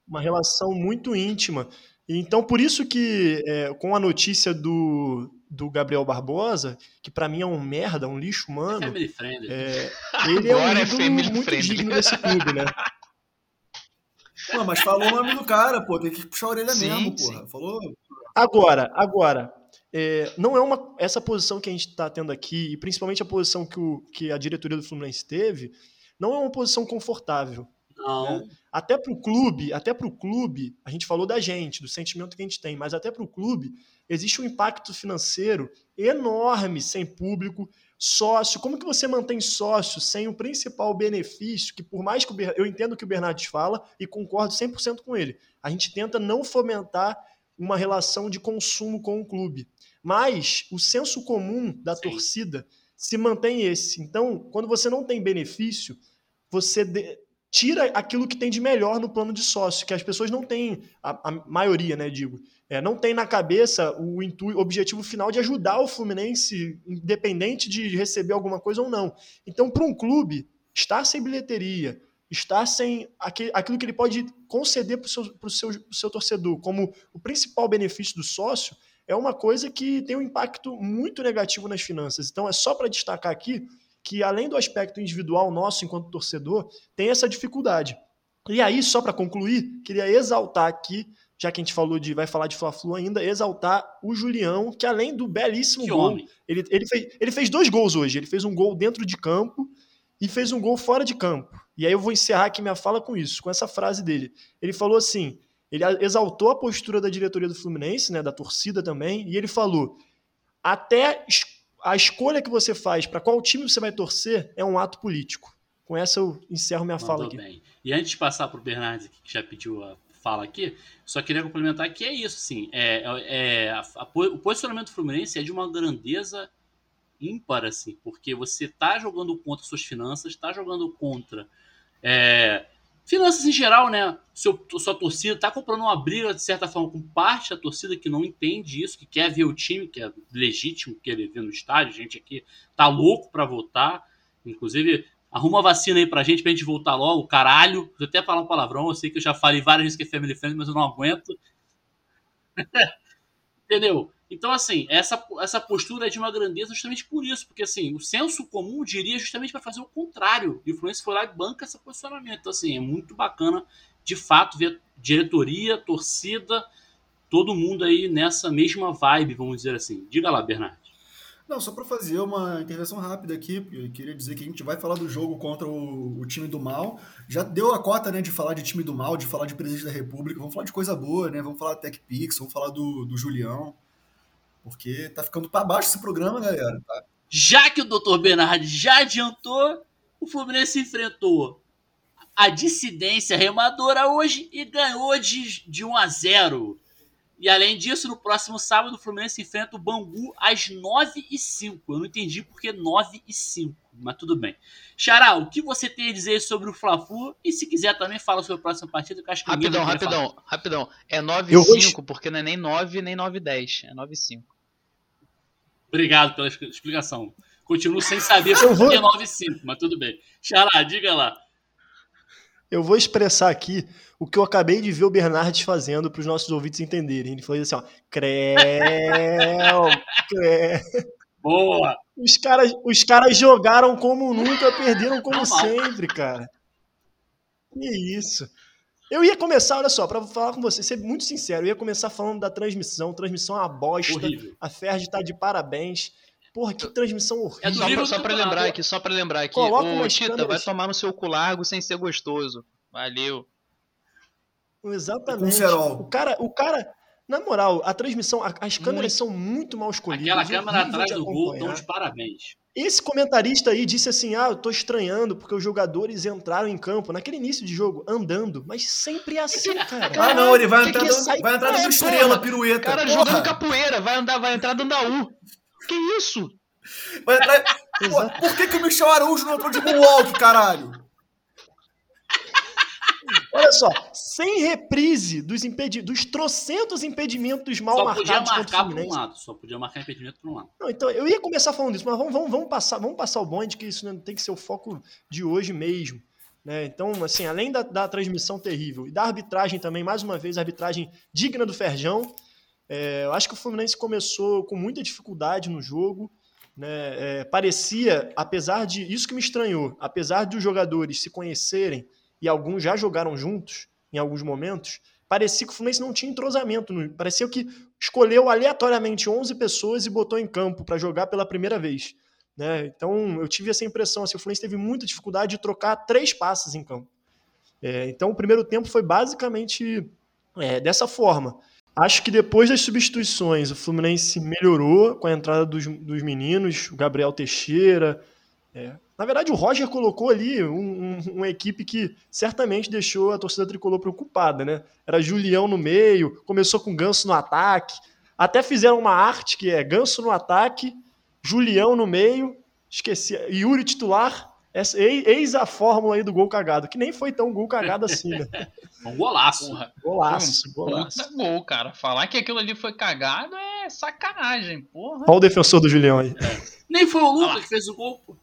uma relação muito íntima. E Então, por isso que, é, com a notícia do, do Gabriel Barbosa, que pra mim é um merda, um lixo humano, Family friendly. é, ele é um é muito friendly. digno desse clube, né? (laughs) Pô, mas falou o nome do cara, pô. Tem que puxar a orelha Sim, mesmo, sim. porra. Falou. Agora, agora, é, não é uma essa posição que a gente está tendo aqui, e principalmente a posição que, o, que a diretoria do Fluminense teve, não é uma posição confortável. Não. Até para o clube, até para o clube, a gente falou da gente, do sentimento que a gente tem, mas até para o clube existe um impacto financeiro enorme sem público, sócio. Como que você mantém sócio sem o principal benefício? Que por mais que o Ber... eu entendo o que o Bernardes fala e concordo 100% com ele, a gente tenta não fomentar uma relação de consumo com o clube, mas o senso comum da Sim. torcida se mantém esse. Então, quando você não tem benefício, você de- tira aquilo que tem de melhor no plano de sócio, que as pessoas não têm, a, a maioria, né, digo, é, não tem na cabeça o objetivo final de ajudar o Fluminense, independente de receber alguma coisa ou não. Então, para um clube, estar sem bilheteria, estar sem aquilo que ele pode conceder para o seu, seu, seu torcedor como o principal benefício do sócio, é uma coisa que tem um impacto muito negativo nas finanças. Então é só para destacar aqui que além do aspecto individual nosso enquanto torcedor, tem essa dificuldade. E aí, só para concluir, queria exaltar aqui, já que a gente falou de vai falar de Fla-Flu ainda, exaltar o Julião, que além do belíssimo Que gol, ele, ele, fez, ele fez dois gols hoje. Ele fez um gol dentro de campo e fez um gol fora de campo. E aí eu vou encerrar aqui minha fala com isso, com essa frase dele. Ele falou assim: ele exaltou a postura da diretoria do Fluminense, né, da torcida também, e ele falou: até a escolha que você faz para qual time você vai torcer é um ato político. Com essa eu encerro minha fala Mandou aqui. bem. E antes de passar pro Bernardes, aqui, que já pediu a fala aqui, só queria complementar que é isso, sim. É, é, a- a po- o posicionamento do Fluminense é de uma grandeza ímpar, assim, porque você tá jogando contra suas finanças, tá jogando contra é, finanças em geral, né? Seu, sua torcida tá comprando uma briga, de certa forma, com parte da torcida que não entende isso, que quer ver o time, que é legítimo querer ver no estádio. A gente aqui tá louco pra votar. Inclusive, arruma a vacina aí pra gente, pra gente voltar logo, caralho. Vou até falar um palavrão, eu sei que eu já falei várias vezes que é family friendly, mas eu não aguento. (laughs) Entendeu? Então, assim, essa, essa postura é de uma grandeza justamente por isso, porque, assim, o senso comum diria justamente para fazer o contrário. E o Fluminense foi lá e banca esse posicionamento. Então, assim, é muito bacana, de fato, ver diretoria, torcida, todo mundo aí nessa mesma vibe, vamos dizer assim. Diga lá, Bernardo. Não, só para fazer uma intervenção rápida aqui, eu queria dizer que a gente vai falar do jogo contra o, o time do mal. Já deu a cota, né, de falar de time do mal, de falar de presidente da República. Vamos falar de coisa boa, né? Vamos falar Tech Pix, vamos falar do, do Julião. Porque tá ficando para baixo esse programa, galera. Tá? Já que o Dr. Bernardi já adiantou, o Fluminense enfrentou a dissidência remadora hoje e ganhou de, de 1 a 0. E além disso, no próximo sábado, o Fluminense enfrenta o Bangu às 9 e 5. Eu não entendi por que 9 e 5, mas tudo bem. Xará, o que você tem a dizer sobre o Fla-Flu? E se quiser também fala sobre a próxima partida, que eu acho que Rapidão, querer falar. rapidão, rapidão. É 9 Eu vou- e 5, porque não é nem 9 nem 9 e 10. É 9 e 5. Obrigado pela expli- explicação. Continuo sem saber por que 9 e 5, mas tudo bem. Xará, diga lá. Eu vou expressar aqui o que eu acabei de ver o Bernardes fazendo para os nossos ouvintes entenderem. Ele falou assim, ó, creu, creu. Boa! Os caras, os caras jogaram como nunca, perderam como sempre, cara. Que isso. Eu ia começar, olha só, para falar com você, ser muito sincero, eu ia começar falando da transmissão. Transmissão é uma bosta. Horrível. A Ferdi tá de parabéns. Porra, que transmissão É horrível. Só, pra, do só pra lembrar aqui, só pra lembrar aqui. Coloca Ô, Tita, câmeras. vai tomar no seu cu largo sem ser gostoso. Valeu. Exatamente. Cerol. O cara, o cara, na moral, a transmissão, a- as câmeras são muito mal escolhidas. Aquela câmera atrás do gol, estão de parabéns. Esse comentarista aí disse assim: ah, eu tô estranhando porque os jogadores entraram em campo naquele início de jogo, andando, mas sempre é assim, (laughs) cara. Ah, não, ele vai entrar, dando, vai entrar É, dando estrela, porra. pirueta. Cara porra. jogando capoeira, vai andar, vai entrar dando da U. Que isso? Entrar... (laughs) Porra, por que, que o Michel Araújo não entrou de Moonwalk, caralho? Olha só, sem reprise dos, impedi dos trocentos impedimentos mal Só podia marcados contra o marcar por um lado. Só podia marcar impedimento por um lado. Não, então, eu ia começar falando isso, mas vamos, vamos, vamos, passar, vamos passar o bonde, que isso não tem que ser o foco de hoje mesmo. Né? Então, assim, além da, da transmissão terrível e da arbitragem também, mais uma vez, arbitragem digna do Ferjão, é, eu acho que o Fluminense começou com muita dificuldade no jogo. Né? É, parecia, apesar de. Isso que me estranhou, apesar de os jogadores se conhecerem e alguns já jogaram juntos em alguns momentos, parecia que o Fluminense não tinha entrosamento. Parecia que escolheu aleatoriamente 11 pessoas e botou em campo para jogar pela primeira vez. Né? Então eu tive essa impressão. Assim, o Fluminense teve muita dificuldade de trocar três passes em campo. É, então o primeiro tempo foi basicamente é, dessa forma. Acho que depois das substituições o Fluminense melhorou com a entrada dos, dos meninos, o Gabriel Teixeira. é. Na verdade, o Roger colocou ali um- um- uma equipe que certamente deixou a torcida tricolor preocupada, né? Era Julião no meio, começou com Ganso no ataque. Até fizeram uma arte que é Ganso no ataque, Julião no meio, esqueci, Yuri titular, essa- eis a fórmula aí do gol cagado, que nem foi tão gol cagado assim, né? (laughs) Um golaço. Porra. Golaço, um golaço. Puta gol, cara. Falar que aquilo ali foi cagado é sacanagem, porra. Olha o defensor do Julião aí. Nem foi o Ah. Lucas que fez o gol. pô.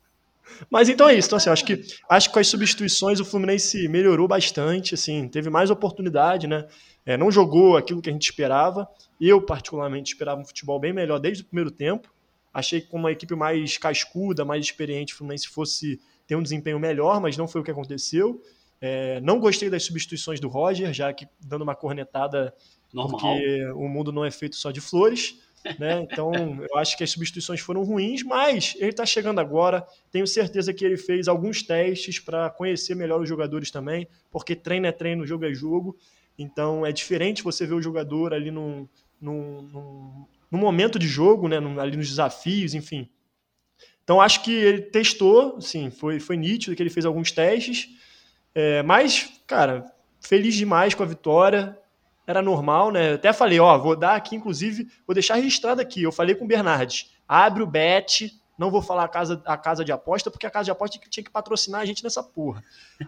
Mas então é isso. Então, assim, eu acho que, acho que com as substituições o Fluminense melhorou bastante, assim, teve mais oportunidade, né? É, não jogou aquilo que a gente esperava, Eu, particularmente, esperava um futebol bem melhor desde o primeiro tempo. Achei que com uma equipe mais cascuda, mais experiente, o Fluminense fosse ter um desempenho melhor, mas não foi o que aconteceu. É, não gostei das substituições do Roger, já que dando uma cornetada, Normal. porque o mundo não é feito só de flores. Né? (laughs) Então, eu acho que as substituições foram ruins, mas ele está chegando agora. Tenho certeza que ele fez alguns testes para conhecer melhor os jogadores também, porque treino é treino, jogo é jogo. Então, é diferente você ver o jogador ali num, num, num, num momento de jogo, né? ali nos desafios, enfim. Então, acho que ele testou, assim, foi, foi nítido que ele fez alguns testes. É, mas, cara, feliz demais com a vitória era normal, né? Eu até falei, ó, vou dar aqui, inclusive, vou deixar registrado aqui. Eu falei com o Bernardes, abre o bet, não vou falar a casa, a casa de aposta, porque a casa de aposta tinha que patrocinar a gente nessa porra.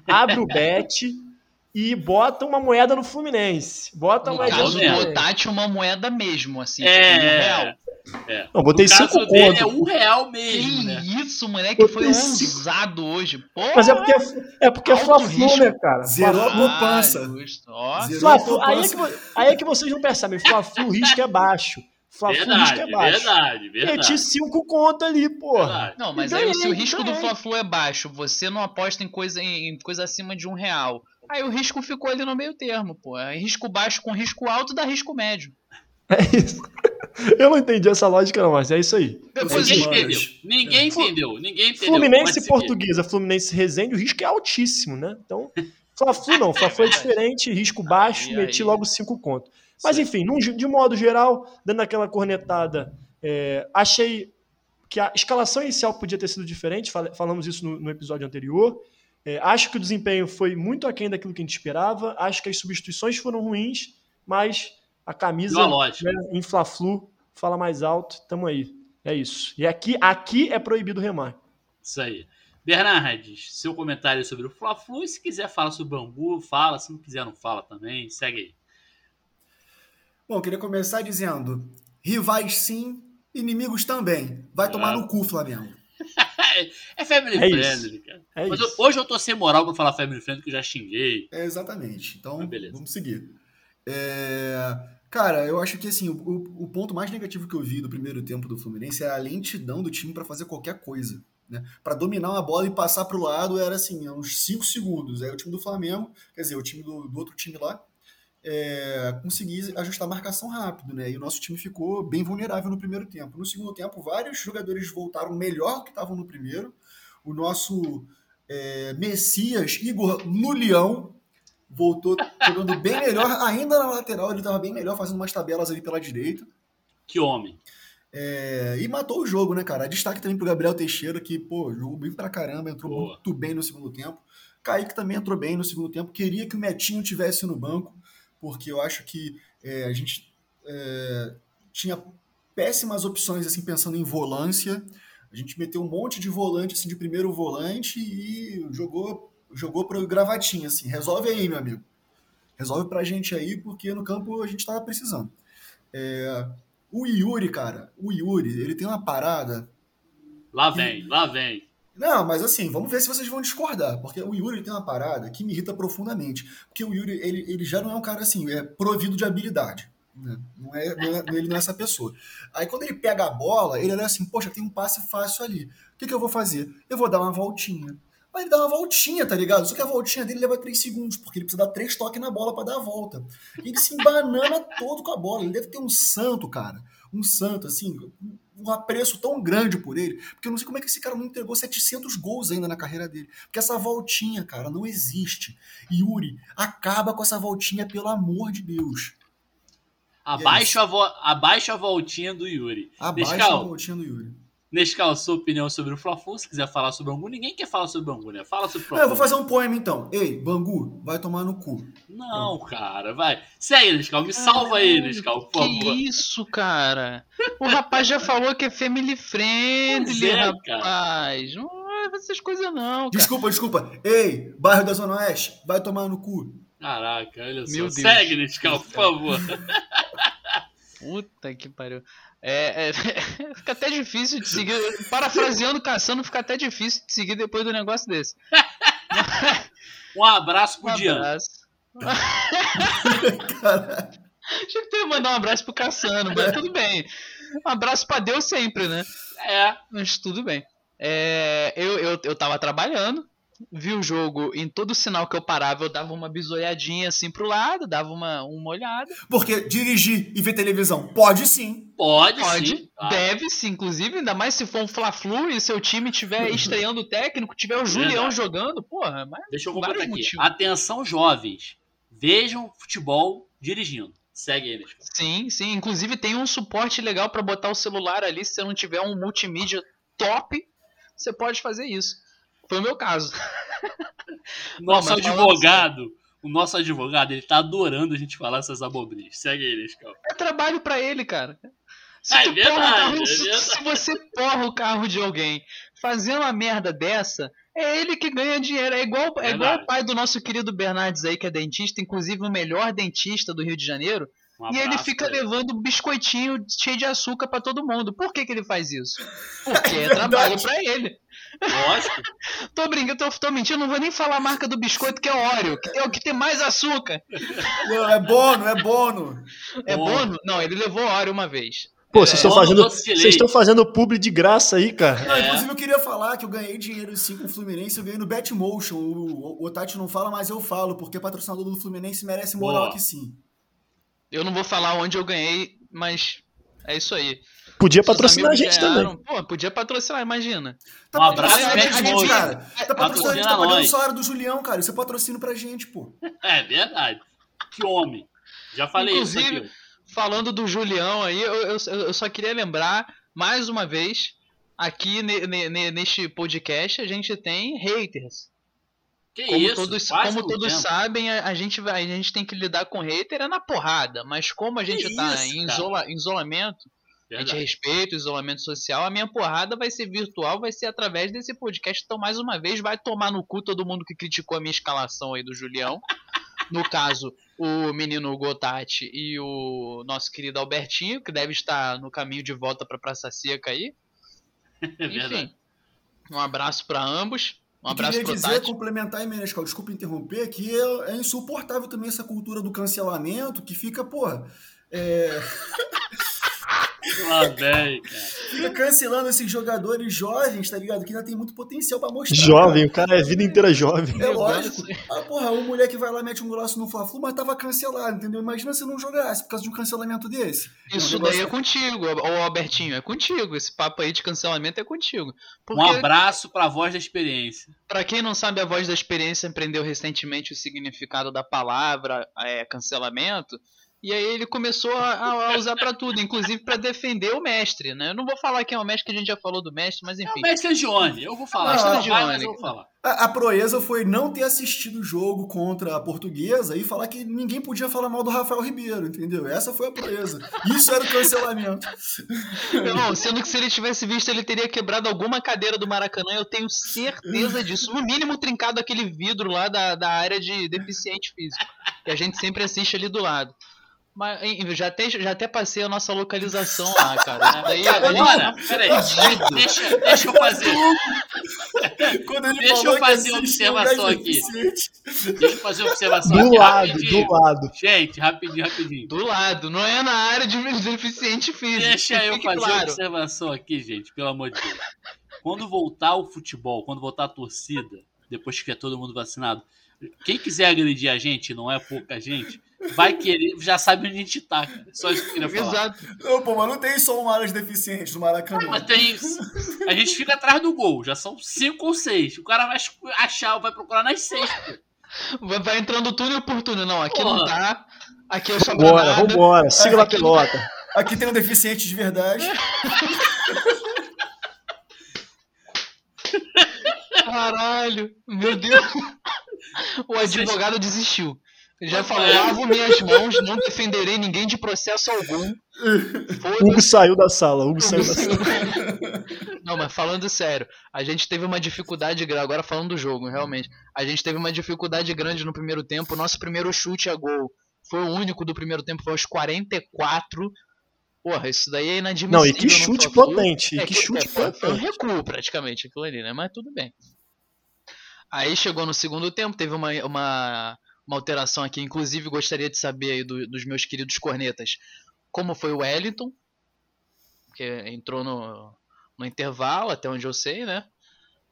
Abre o bet e bota uma moeda no Fluminense. Bota no uma caso moeda. do Tati, uma moeda mesmo, assim, É. tipo, um real. É. Não, botei no caso cinco dele é conto. um real Que mesmo, né? isso, moleque, Botei foi cinco. ousado hoje. Porra! Mas é porque é porque é Fla-Flu, né, cara? Zerou a poupança. aí, é que, aí é que vocês não percebem. Fla-Flu, o risco é baixo. Fla-Flu, o risco Verdade, é baixo. verdade, Meti verdade. cinco conto ali, porra. verdade. Não, mas aí se o risco do. Fla-Flu é baixo, você não aposta em coisa, em coisa acima de um real. Aí o risco ficou ali no meio termo, pô. É risco baixo com risco alto dá risco médio. É isso. Eu não entendi essa lógica, não, mas é isso aí. Ninguém entendeu. Ninguém entendeu. Ninguém entendeu. Fluminense. Portuguesa, Fluminense Resende, o risco é altíssimo, né? Então, Fla-Flu não, Fla-Flu é (laughs) diferente, risco baixo, Aí, meti aí. logo cinco conto. Mas Certo. enfim, num- de modo geral, dando aquela cornetada, é, achei que a escalação inicial podia ter sido diferente, fal- falamos isso no, no episódio anterior. É, acho que o desempenho foi muito aquém daquilo que a gente esperava, acho que as substituições foram ruins, mas a camisa né, em Fla-Flu fala mais alto, tamo aí. É isso. E aqui, aqui é proibido remar. Isso aí. Bernardes, seu comentário sobre o Fla-Flu. E se quiser falar sobre o Bangu, fala. Se não quiser, não fala também. Segue aí. Bom, queria começar dizendo: rivais sim, inimigos também. Vai tomar Ah. no cu, Flamengo. (laughs) É family É isso. friendly, cara. É Mas isso. eu- hoje eu tô sem moral pra falar family friendly, que eu já xinguei. É, exatamente. Então, beleza. vamos seguir. É, Cara, eu acho que assim, o, o- o ponto mais negativo que eu vi do primeiro tempo do Fluminense é a lentidão do time para fazer qualquer coisa. Né? Para dominar uma bola e passar para o lado era assim, uns 5 segundos. Aí o time do Flamengo, quer dizer, o time do, do outro time lá, é, conseguir ajustar a marcação rápido, né? E o nosso time ficou bem vulnerável no primeiro tempo. No segundo tempo, vários jogadores voltaram melhor do que estavam no primeiro. O nosso é, Messias, Igor no Leão, voltou jogando bem melhor, ainda na lateral, ele estava bem melhor, fazendo umas tabelas ali pela direita. Que homem. É, e matou o jogo, né, cara? Destaque também pro Gabriel Teixeira, que, pô, jogou bem pra caramba, entrou Boa. muito bem no segundo tempo. Kaique também entrou bem no segundo tempo. Queria que o Metinho tivesse no banco, porque eu acho que é, a gente é, tinha péssimas opções, assim, pensando em volância. A gente meteu um monte de volante, assim, de primeiro volante e jogou, jogou pro gravatinho, assim. Resolve aí, meu amigo. Resolve pra gente aí, porque no campo a gente tava precisando. É, o Yuri, cara, o Yuri, ele tem uma parada. Lá vem, lá vem. Não, mas assim, vamos ver se vocês vão discordar, porque o Yuri tem uma parada que me irrita profundamente. Porque o Yuri, ele, ele já não é um cara assim, é provido de habilidade. né? Não é, não é- ele não é essa pessoa. Aí quando ele pega a bola, ele olha assim, poxa, tem um passe fácil ali. O que, que eu vou fazer? Eu vou dar uma voltinha. Aí ele dá uma voltinha, tá ligado? Só que a voltinha dele leva 3 segundos, porque ele precisa dar três toques na bola pra dar a volta. E ele se embanana todo com a bola. Ele deve ter um santo, cara. Um santo, assim, um apreço tão grande por ele. Porque eu não sei como é que esse cara não entregou 700 gols ainda na carreira dele. Porque essa voltinha, cara, não existe. Yuri, acaba com essa voltinha, pelo amor de Deus. Abaixa, a, vo... Abaixa a voltinha do Yuri. Abaixa a Nescau, voltinha do Yuri. Nescau, sua opinião sobre o Fla-Flu. Se quiser falar sobre o Bangu, ninguém quer falar sobre o Bangu, né? Fala sobre o Fla-Flu. eu vou fazer um poema então. Ei, Bangu, vai tomar no cu. Não, cara, vai. Segue, Nescau. Me salva aí, Nescau, por Que favor. isso, cara? O rapaz já falou que é family friendly, é, rapaz. Não é essas coisas não, cara. Desculpa, desculpa. Ei, bairro da Zona Oeste, vai tomar no cu. Caraca, olha só. Meu Deus. Segue, Nescau, por favor. (laughs) Puta que pariu. É, é, (laughs) fica até difícil de seguir. Parafraseando, caçando, fica até difícil de seguir depois do negócio desse. (laughs) Um abraço Um pro Dian. abraço. Cara, Tinha que ter mandar um abraço pro Cassiano, mas tudo bem. Um abraço pra Deus sempre, né? É. Mas tudo bem. É, eu, eu, eu tava trabalhando, vi o jogo em todo sinal que eu parava, eu dava uma bisoiadinha assim pro lado, dava uma, uma olhada. Porque dirigir e ver televisão pode sim. Pode, Pode, sim. claro. deve-se, inclusive, ainda mais se for um Fla-Flu e seu time tiver estreando o técnico, tiver o Julião Verdade. jogando, porra, mas Deixa eu completar aqui. motivos. Atenção, jovens. Vejam futebol dirigindo. Segue eles. Sim, sim. Inclusive tem um suporte legal pra botar o celular ali. Se você não tiver um multimídia top, você pode fazer isso. Foi o meu caso. (laughs) Nosso falando advogado, o nosso advogado, ele tá adorando a gente falar essas abobrinhas. Segue eles, cara. É trabalho pra ele, cara. Se, É tu verdade, carro- é se- verdade. se você porra o carro de alguém fazendo uma merda dessa, é ele que ganha dinheiro. É igual, é igual Verdade. o pai do nosso querido Bernardes aí, que é dentista, inclusive o melhor dentista do Rio de Janeiro. Um e ele abraço fica ele. levando biscoitinho cheio de açúcar pra todo mundo. Por que, que ele faz isso? (laughs) Porque é, verdade. trabalho pra ele. Lógico. (laughs) Tô brincando, tô, tô mentindo, não vou nem falar a marca do biscoito que é Oreo, que é o que tem mais açúcar. Não, é bono, é bono. É Bom. bono? Não, ele levou Oreo uma vez. Pô, vocês estão Dono fazendo, vocês estão fazendo publi de graça aí, cara. Não, É. Inclusive, eu queria falar que eu ganhei dinheiro sim com o Fluminense, eu ganhei no Betmotion. O, o, o Tati não fala, mas eu falo, porque patrocinador do Fluminense merece moral Boa. aqui sim. Eu não vou falar onde eu ganhei, mas é isso aí. Podia Seus patrocinar a gente ganharam. também. Pô, podia patrocinar, imagina. Tá Um abraço, patrocinando a gente, cara. Tá patrocinando, a gente tá pagando o salário do Julião, cara. Isso é patrocínio pra gente, pô. É verdade. Que homem. Já falei Inclusive, isso aqui. Falando do Julião aí, eu, eu, eu só queria lembrar, mais uma vez, aqui ne- ne- ne- neste podcast, a gente tem haters. Que Como isso? todos, como todos tempo. sabem, a, a gente vai, a gente tem que lidar com hater é na porrada. Mas como a gente Que tá isso, em isola- em isolamento, a gente Verdade. respeita o isolamento social, a minha porrada vai ser virtual, vai ser através desse podcast. Então, mais uma vez, vai tomar no cu todo mundo que criticou a minha escalação aí do Julião. (laughs) No caso, o menino Gotati e o nosso querido Albertinho, que deve estar no caminho de volta pra Praça Seca aí. (laughs) É verdade. Enfim, um abraço pra ambos. Um abraço queria dizer, Tati. complementar e Menescal, desculpa interromper, que é, é insuportável também essa cultura do cancelamento que fica, porra, é, (laughs) Lá vem, cara. fica cancelando esses jogadores jovens, tá ligado? Que ainda tem muito potencial pra mostrar. Jovem, o cara é a vida inteira jovem. É lógico. Ah, porra, o moleque vai lá, mete um golaço no Fla-Flu, mas tava cancelado, entendeu? Imagina se não jogasse por causa de um cancelamento desse. Isso É um negócio- daí é contigo, ô Albertinho, é contigo. Esse papo aí de cancelamento é contigo. Porque, Um abraço pra voz da experiência. pra quem não sabe, a voz da experiência aprendeu recentemente o significado da palavra é, cancelamento. E aí ele começou a, a usar pra tudo, inclusive pra defender o mestre, né? Eu não vou falar quem é o mestre, que a gente já falou do mestre, mas É o enfim. mestre Gione. Eu vou falar. Ah, mestre vai, Gione. mas eu vou falar. A, a proeza foi não ter assistido o jogo contra a portuguesa e falar que ninguém podia falar mal do Rafael Ribeiro, entendeu? Essa foi a proeza. Isso era o cancelamento. Não, sendo que se ele tivesse visto, ele teria quebrado alguma cadeira do Maracanã, eu tenho certeza disso. No mínimo, trincado aquele vidro lá da, da área de deficiente físico, que a gente sempre assiste ali do lado. Mas já até, já até passei a nossa localização lá, cara. (laughs) Daí gente- Agora, peraí. Deixa, deixa eu fazer. Deixa eu fazer uma um observação aqui. Deixa eu fazer uma observação Do aqui. lado, rapidinho. do lado. Gente, rapidinho, rapidinho. Do lado, não é na área de deficiente físico. Deixa eu fazer uma claro. observação aqui, gente, pelo amor de Deus. Quando voltar o futebol, quando voltar a torcida, depois que tiver todo mundo vacinado, quem quiser agredir a gente, não é pouca gente, vai querer, já sabe onde a gente tá, cara. Só isso que eu queria falar. Exato. Não, pô, mas não tem só uma área de deficientes no Maracanã. Mas tem. A gente fica atrás do gol, já são cinco ou seis. O cara vai achar, vai procurar nas seis. pô. Vai, vai entrando túnel por túnel. Não, aqui Porra. não tá. Aqui é só Vambora, granada. vambora. Siga lá a Aqui- pelota. Aqui tem um deficiente de verdade. (laughs) Caralho, meu Deus. O advogado desistiu. Ele já falou: lavo minhas mãos, não defenderei ninguém de processo algum. (laughs) Hugo saiu da sala. Hugo saiu da sala. (laughs) Não, mas falando sério, a gente teve uma dificuldade grande. Agora falando do jogo, realmente. A gente teve uma dificuldade grande no primeiro tempo. Nosso primeiro chute a gol foi o único do primeiro tempo, foi aos 44. Porra, isso daí é inadmissível. Não, e que chute Fla-Flu. potente. E É, que que- chute é, foi, foi um potente. recuo praticamente aquilo ali, né? Mas tudo bem. Aí chegou no segundo tempo, teve uma, uma, uma alteração aqui. Inclusive, gostaria de saber aí do- dos meus queridos cornetas como foi o Wellington, que entrou no, no intervalo, até onde eu sei, né?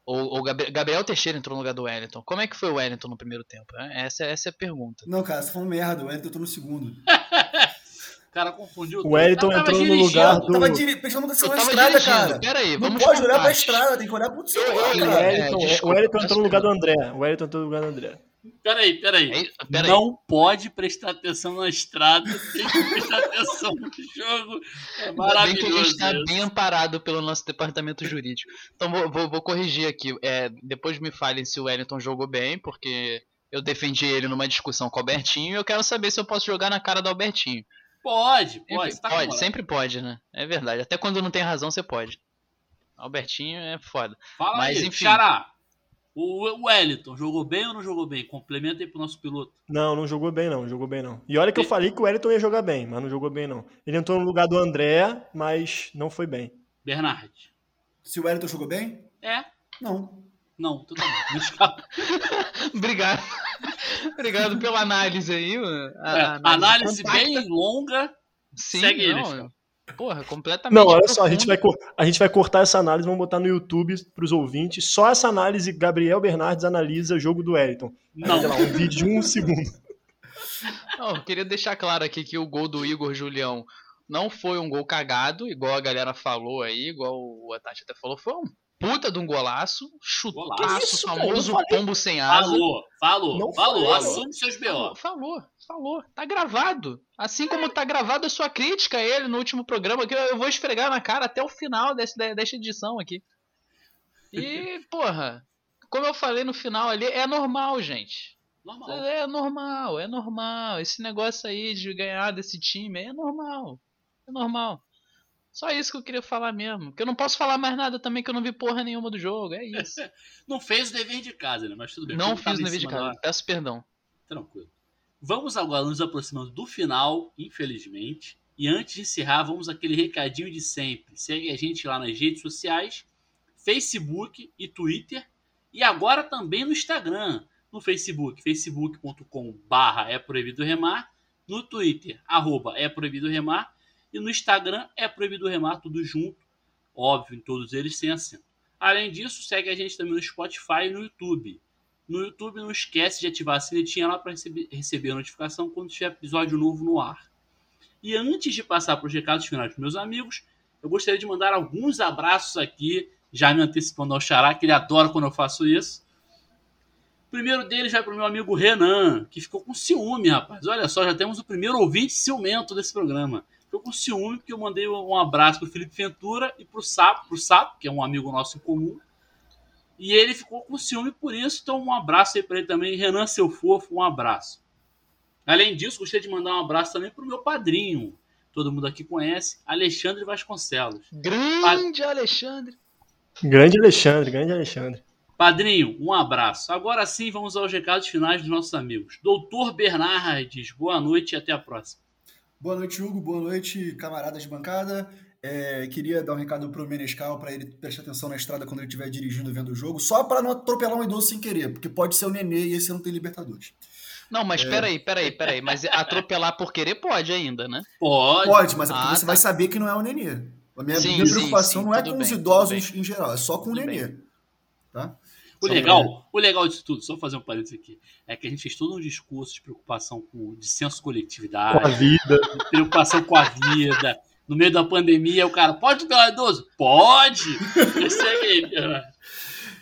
Ou o Gabriel Teixeira entrou no lugar do Wellington. Como é que foi o Wellington no primeiro tempo? né? Essa, essa é a pergunta. Não, cara, você tá falando merda. O Wellington entrou no segundo. (laughs) O cara confundiu. O. Wellington entrou no dirigindo. lugar do- Tava diri... prestando Eu atenção na estrada, dirigindo. cara. Pera aí, Não vamos pode por olhar pra estrada, tem que olhar pro celular, eu- O cara. É, o Wellington peço entrou no lugar do. André. O Wellington entrou no lugar do André. Peraí, peraí. Aí, pera aí. Não pode prestar atenção na estrada, tem que prestar atenção no jogo. É Ainda bem que a maravilhoso. gente está bem amparado pelo nosso departamento jurídico. Então vou, vou- vou corrigir aqui. É, depois me falem se o Wellington jogou bem, porque eu defendi ele numa discussão com o Albertinho e eu quero saber se eu posso jogar na cara do Albertinho. Pode, pode. Você tá pode, sempre pode, né? É verdade. Até quando não tem razão, você pode. Albertinho é foda. Fala Mas, aí, enfim. Xará. O Wellington jogou bem ou não jogou bem? Complementa aí pro nosso piloto. Não, não jogou bem não, jogou bem não. E olha que eu falei que o Wellington ia jogar bem, mas não jogou bem não. Ele entrou no lugar do André, mas não foi bem. Bernard. Se o Wellington jogou bem? É? Não. Não, tu tá escapa. (laughs) Obrigado. Obrigado pela análise aí. a- É, análise compacta. bem longa. Sim, segue ele, não. Porra, completamente. Não, olha só, a gente, vai, a gente vai cortar essa análise, vamos botar no YouTube pros ouvintes. Só essa análise, Gabriel Bernardes analisa o jogo do Wellington. Não. Lá, um vídeo de um (laughs) segundo. Não, eu queria deixar claro aqui que o gol do Igor Julião não foi um gol cagado, igual a galera falou aí, igual o Atati até falou, foi um puta de um golaço, chutaço. Isso, famoso pombo sem asa. Falou, falou, Não falou. falou. Assume seus Falou, B.O. falou, falou. Tá gravado. Assim como tá gravada a sua crítica a ele no último programa, que eu vou esfregar na cara até o final desse, dessa edição aqui. E, (laughs) porra, como eu falei no final ali, é normal, gente. Normal. É normal, é normal. Esse negócio aí de ganhar desse time é normal. É normal. Só isso que eu queria falar mesmo. Porque eu não posso falar mais nada também que eu não vi porra nenhuma do jogo. É isso. (laughs) Não fez o dever de casa, né? Mas tudo bem. não fiz o dever de casa. da- Peço perdão. Tranquilo. Vamos agora nos aproximando do final, infelizmente. E antes de encerrar, vamos aquele recadinho de sempre. Segue a gente lá nas redes sociais, Facebook e Twitter. E agora também no Instagram. No Facebook, facebook.com barra é proibido remar. No Twitter, arroba é proibido remar. E no Instagram é proibido remar, tudo junto. Óbvio, em todos eles sem acento. Além disso, segue a gente também no Spotify e no YouTube. No YouTube, não esquece de ativar a sinetinha lá para receber, receber a notificação quando tiver episódio novo no ar. E antes de passar para os recados finais dos meus amigos, eu gostaria de mandar alguns abraços aqui, já me antecipando ao Xará, que ele adora quando eu faço isso. O primeiro deles vai para o meu amigo Renan, que ficou com ciúme, rapaz. Olha só, já temos o primeiro ouvinte ciumento desse programa. Ficou com ciúme porque eu mandei um abraço para o Felipe Ventura e para o Sapo, pro Sapo, que é um amigo nosso em comum. E ele ficou com ciúme por isso, então um abraço aí para ele também. Renan, seu fofo, um abraço. Além disso, gostaria de mandar um abraço também para o meu padrinho. Todo mundo aqui conhece, Alexandre Vasconcelos. Grande Alexandre. Grande Alexandre, grande Alexandre. Padrinho, um abraço. Agora sim, vamos aos recados finais dos nossos amigos. Doutor Bernardes, boa noite e até a próxima. Boa noite, Hugo. Boa noite, camaradas de bancada. É, queria dar um recado pro Menescal para ele prestar atenção na estrada quando ele estiver dirigindo vendo o jogo, só para não atropelar um idoso sem querer, porque pode ser o Nenê e esse não tem Libertadores. Não, mas É. peraí, peraí, peraí. Mas atropelar por querer pode ainda, né? Pode. Pode, mas é porque Ah, você tá. vai saber que não é o Nenê. A minha, Sim, minha sim, preocupação sim, não é com bem, os idosos em geral, é só com o Nenê. Tá? O Só legal, o legal disso tudo, só fazer um parênteses aqui, é que a gente fez todo um discurso de preocupação com de senso de Com a coletividade, vida. preocupação com a vida. No meio da pandemia, o cara, pode tutelar idoso? Pode! (laughs) Aí, Bernardo.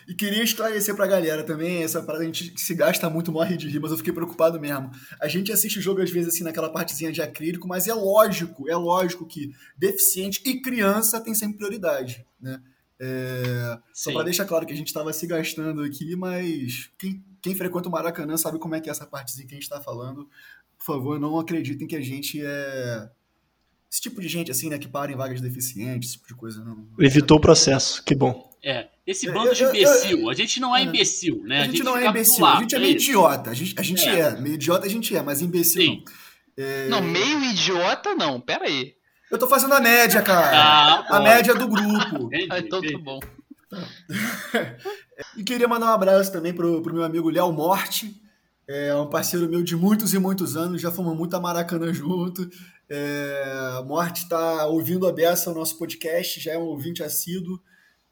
E queria esclarecer pra galera também, essa parada a gente se gasta muito, morre de rir, mas eu fiquei preocupado mesmo. A gente assiste o jogo às vezes assim naquela partezinha de acrílico, mas é lógico, é lógico que deficiente e criança tem sempre prioridade, né? É, só pra deixar claro que a gente tava se gastando aqui, mas quem, quem frequenta o Maracanã sabe como é que é essa partezinha que a gente tá falando. Por favor, não acreditem que a gente é esse tipo de gente assim, né, que para em vagas deficientes, esse tipo de coisa não. Evitou o processo, que bom. É, esse Eu- bando de eu- eu- imbecil. A gente não é É. imbecil, né? A gente, não é fica do imbecil, a gente é é meio idiota. A gente, a gente É. é. meio idiota a gente é, mas imbecil Sim. não. É, Não, meio idiota não, peraí. Eu tô fazendo a média, cara. Ah, a média do grupo. Entendi, Ah, então tá bom. E queria mandar um abraço também pro, pro meu amigo Léo Morte, É um parceiro meu de muitos e muitos anos, já fomos muito a Maracanã junto. É, a Morte está ouvindo a beça o nosso podcast, já é um ouvinte assíduo,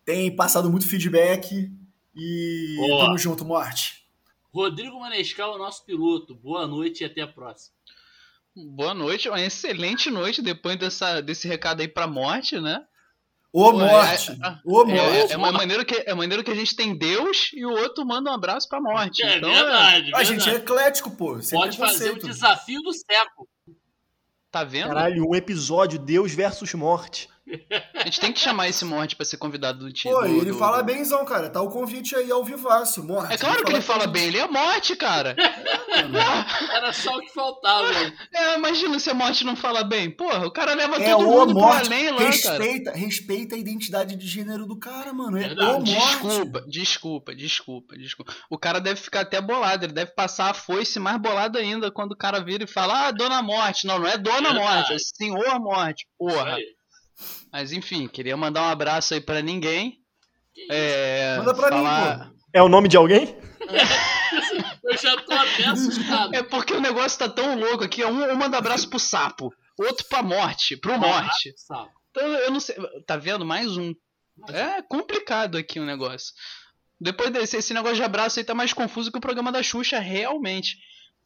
tem passado muito feedback e Boa. tamo junto, Morte. Rodrigo Manescal, o nosso piloto. Boa noite e até a próxima. Boa noite, uma excelente noite depois dessa, desse recado aí pra morte, né? Ô, Pô, Morte! é- é- Ô, É, Morte! é uma maneira que, é maneira que a gente tem Deus e o outro manda um abraço pra morte. É então, verdade. A gente é eclético, pô. sem Pode fazer o desafio do século. tá vendo? Caralho, um episódio Deus versus morte. A gente tem que chamar esse morte pra ser convidado do time. Pô, e ele fala benzão, cara. Tá o convite aí ao vivaço, Morte. É claro que ele fala bem, ele é morte, cara. Era só o que faltava. É, imagina se a morte não fala bem. Porra, o cara leva É todo o mundo pro Morte. além lá, cara. Respeita, respeita a identidade de gênero do cara, mano. É Verdade. o Morte. Desculpa, desculpa, desculpa, desculpa. O cara deve ficar até bolado, ele deve passar a foice mais bolado ainda quando o cara vira e fala, ah, Dona Morte. Não, não é Dona Verdade. Morte, é Senhor Morte. Porra. Aí. Mas enfim, queria mandar um abraço aí pra ninguém. É, Manda pra falar- mim, pô. É o nome de alguém? (laughs) Eu já tô até assustado. É porque o negócio tá tão louco aqui. Um, um manda abraço pro sapo, outro pra morte, pro morte. Então eu não sei. Tá vendo? Mais um. É complicado aqui o negócio. Depois desse esse negócio de abraço aí tá mais confuso que o programa da Xuxa, realmente.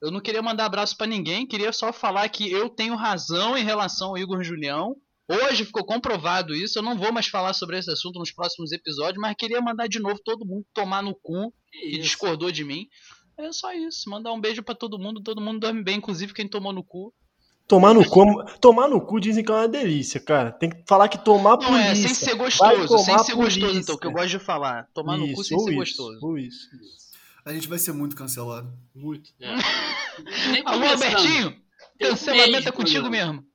Eu não queria mandar abraço pra ninguém, queria só falar que eu tenho razão em relação ao Igor Julião. Hoje ficou comprovado isso, eu não vou mais falar sobre esse assunto nos próximos episódios, mas queria mandar de novo todo mundo tomar no cu Que que isso? discordou de mim. É só isso, mandar um beijo pra todo mundo, todo mundo dorme bem, inclusive quem tomou no cu. Tomar no cu, tomar no cu dizem que é uma delícia, cara. Tem que falar que tomar Não é, sem ser gostoso, sem ser gostoso, polícia. então, que eu gosto de falar. Tomar no cu Isso, sem ser isso, gostoso. ou isso. A gente vai ser muito cancelado. Muito. É. Alô. Albertinho, um cancelamento é contigo programa. mesmo.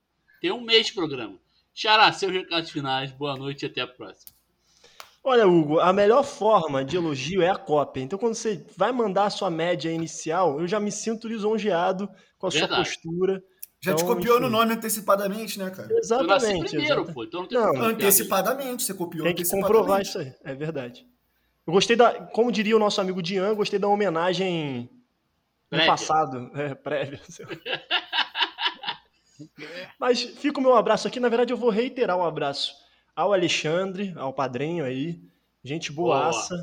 Tem um mês de programa. Xará, seus recados finais. Boa noite e até a próxima. Olha, Hugo, a melhor forma de elogio é a cópia. Então, quando você vai mandar a sua média inicial, eu já me sinto lisonjeado com a sua Verdade. postura. Já te Então, copiou no enfim. nome antecipadamente, né, cara? Eu nasci Exatamente. primeiro, exata- pô. Então não tem Não. Antecipadamente, você copiou Tem que comprovar isso aí, é verdade. Eu gostei da, como diria o nosso amigo Dian, gostei da homenagem no Prévia. passado, é, prévia. (laughs) Mas fica o meu abraço aqui, na verdade eu vou reiterar o abraço ao Alexandre, ao padrinho aí, gente boaça,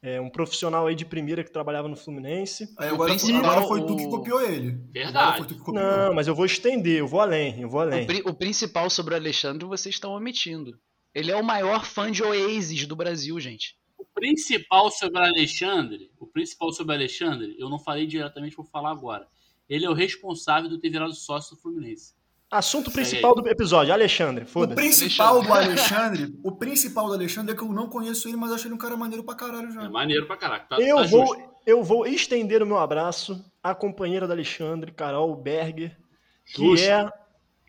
é, um profissional aí de primeira que trabalhava no Fluminense. Aí O agora, principal, agora foi tu que copiou ele. Verdade. Agora foi tu que copiou. Não, mas eu vou estender, eu vou além, eu vou além. O, pri- o principal sobre o Alexandre vocês estão omitindo. Ele é o maior fã de Oasis do Brasil, gente. O principal sobre o Alexandre, o principal sobre o Alexandre, eu não falei diretamente, vou falar agora. Ele é o responsável de ter virado sócio do Fluminense. Assunto Segue principal aí. do episódio, Alexandre, O foda-se. principal do Alexandre, o principal do Alexandre é que eu não conheço ele, mas acho ele um cara maneiro pra caralho já. É maneiro pra caraca. Tá, Eu tá vou, justo. eu vou estender o meu abraço à companheira do Alexandre, Carol Berger, que é,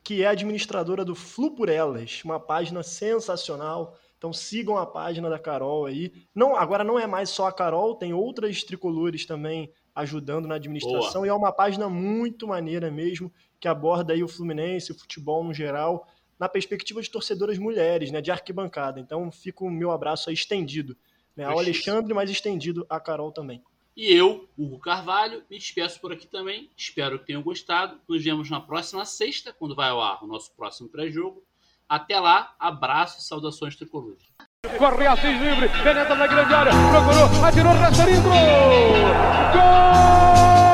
que é administradora do Flu por Elas, uma página sensacional. Então sigam a página da Carol aí. Não, agora não é mais só a Carol, tem outras tricolores também ajudando na administração e é uma página muito maneira mesmo, que aborda aí o Fluminense, o futebol no geral, na perspectiva de torcedoras mulheres, né, de arquibancada. Então fica o meu abraço aí estendido, né, ao. Alexandre, mas estendido à Carol também. E eu, Hugo Carvalho, me despeço por aqui também. Espero que tenham gostado. Nos vemos na próxima sexta, quando vai ao ar o nosso próximo pré-jogo. Até lá, abraço e saudações tricolores. Corre Assis livre, penetra na grande área, procurou, atirou, Rasterinho, gol! Gol!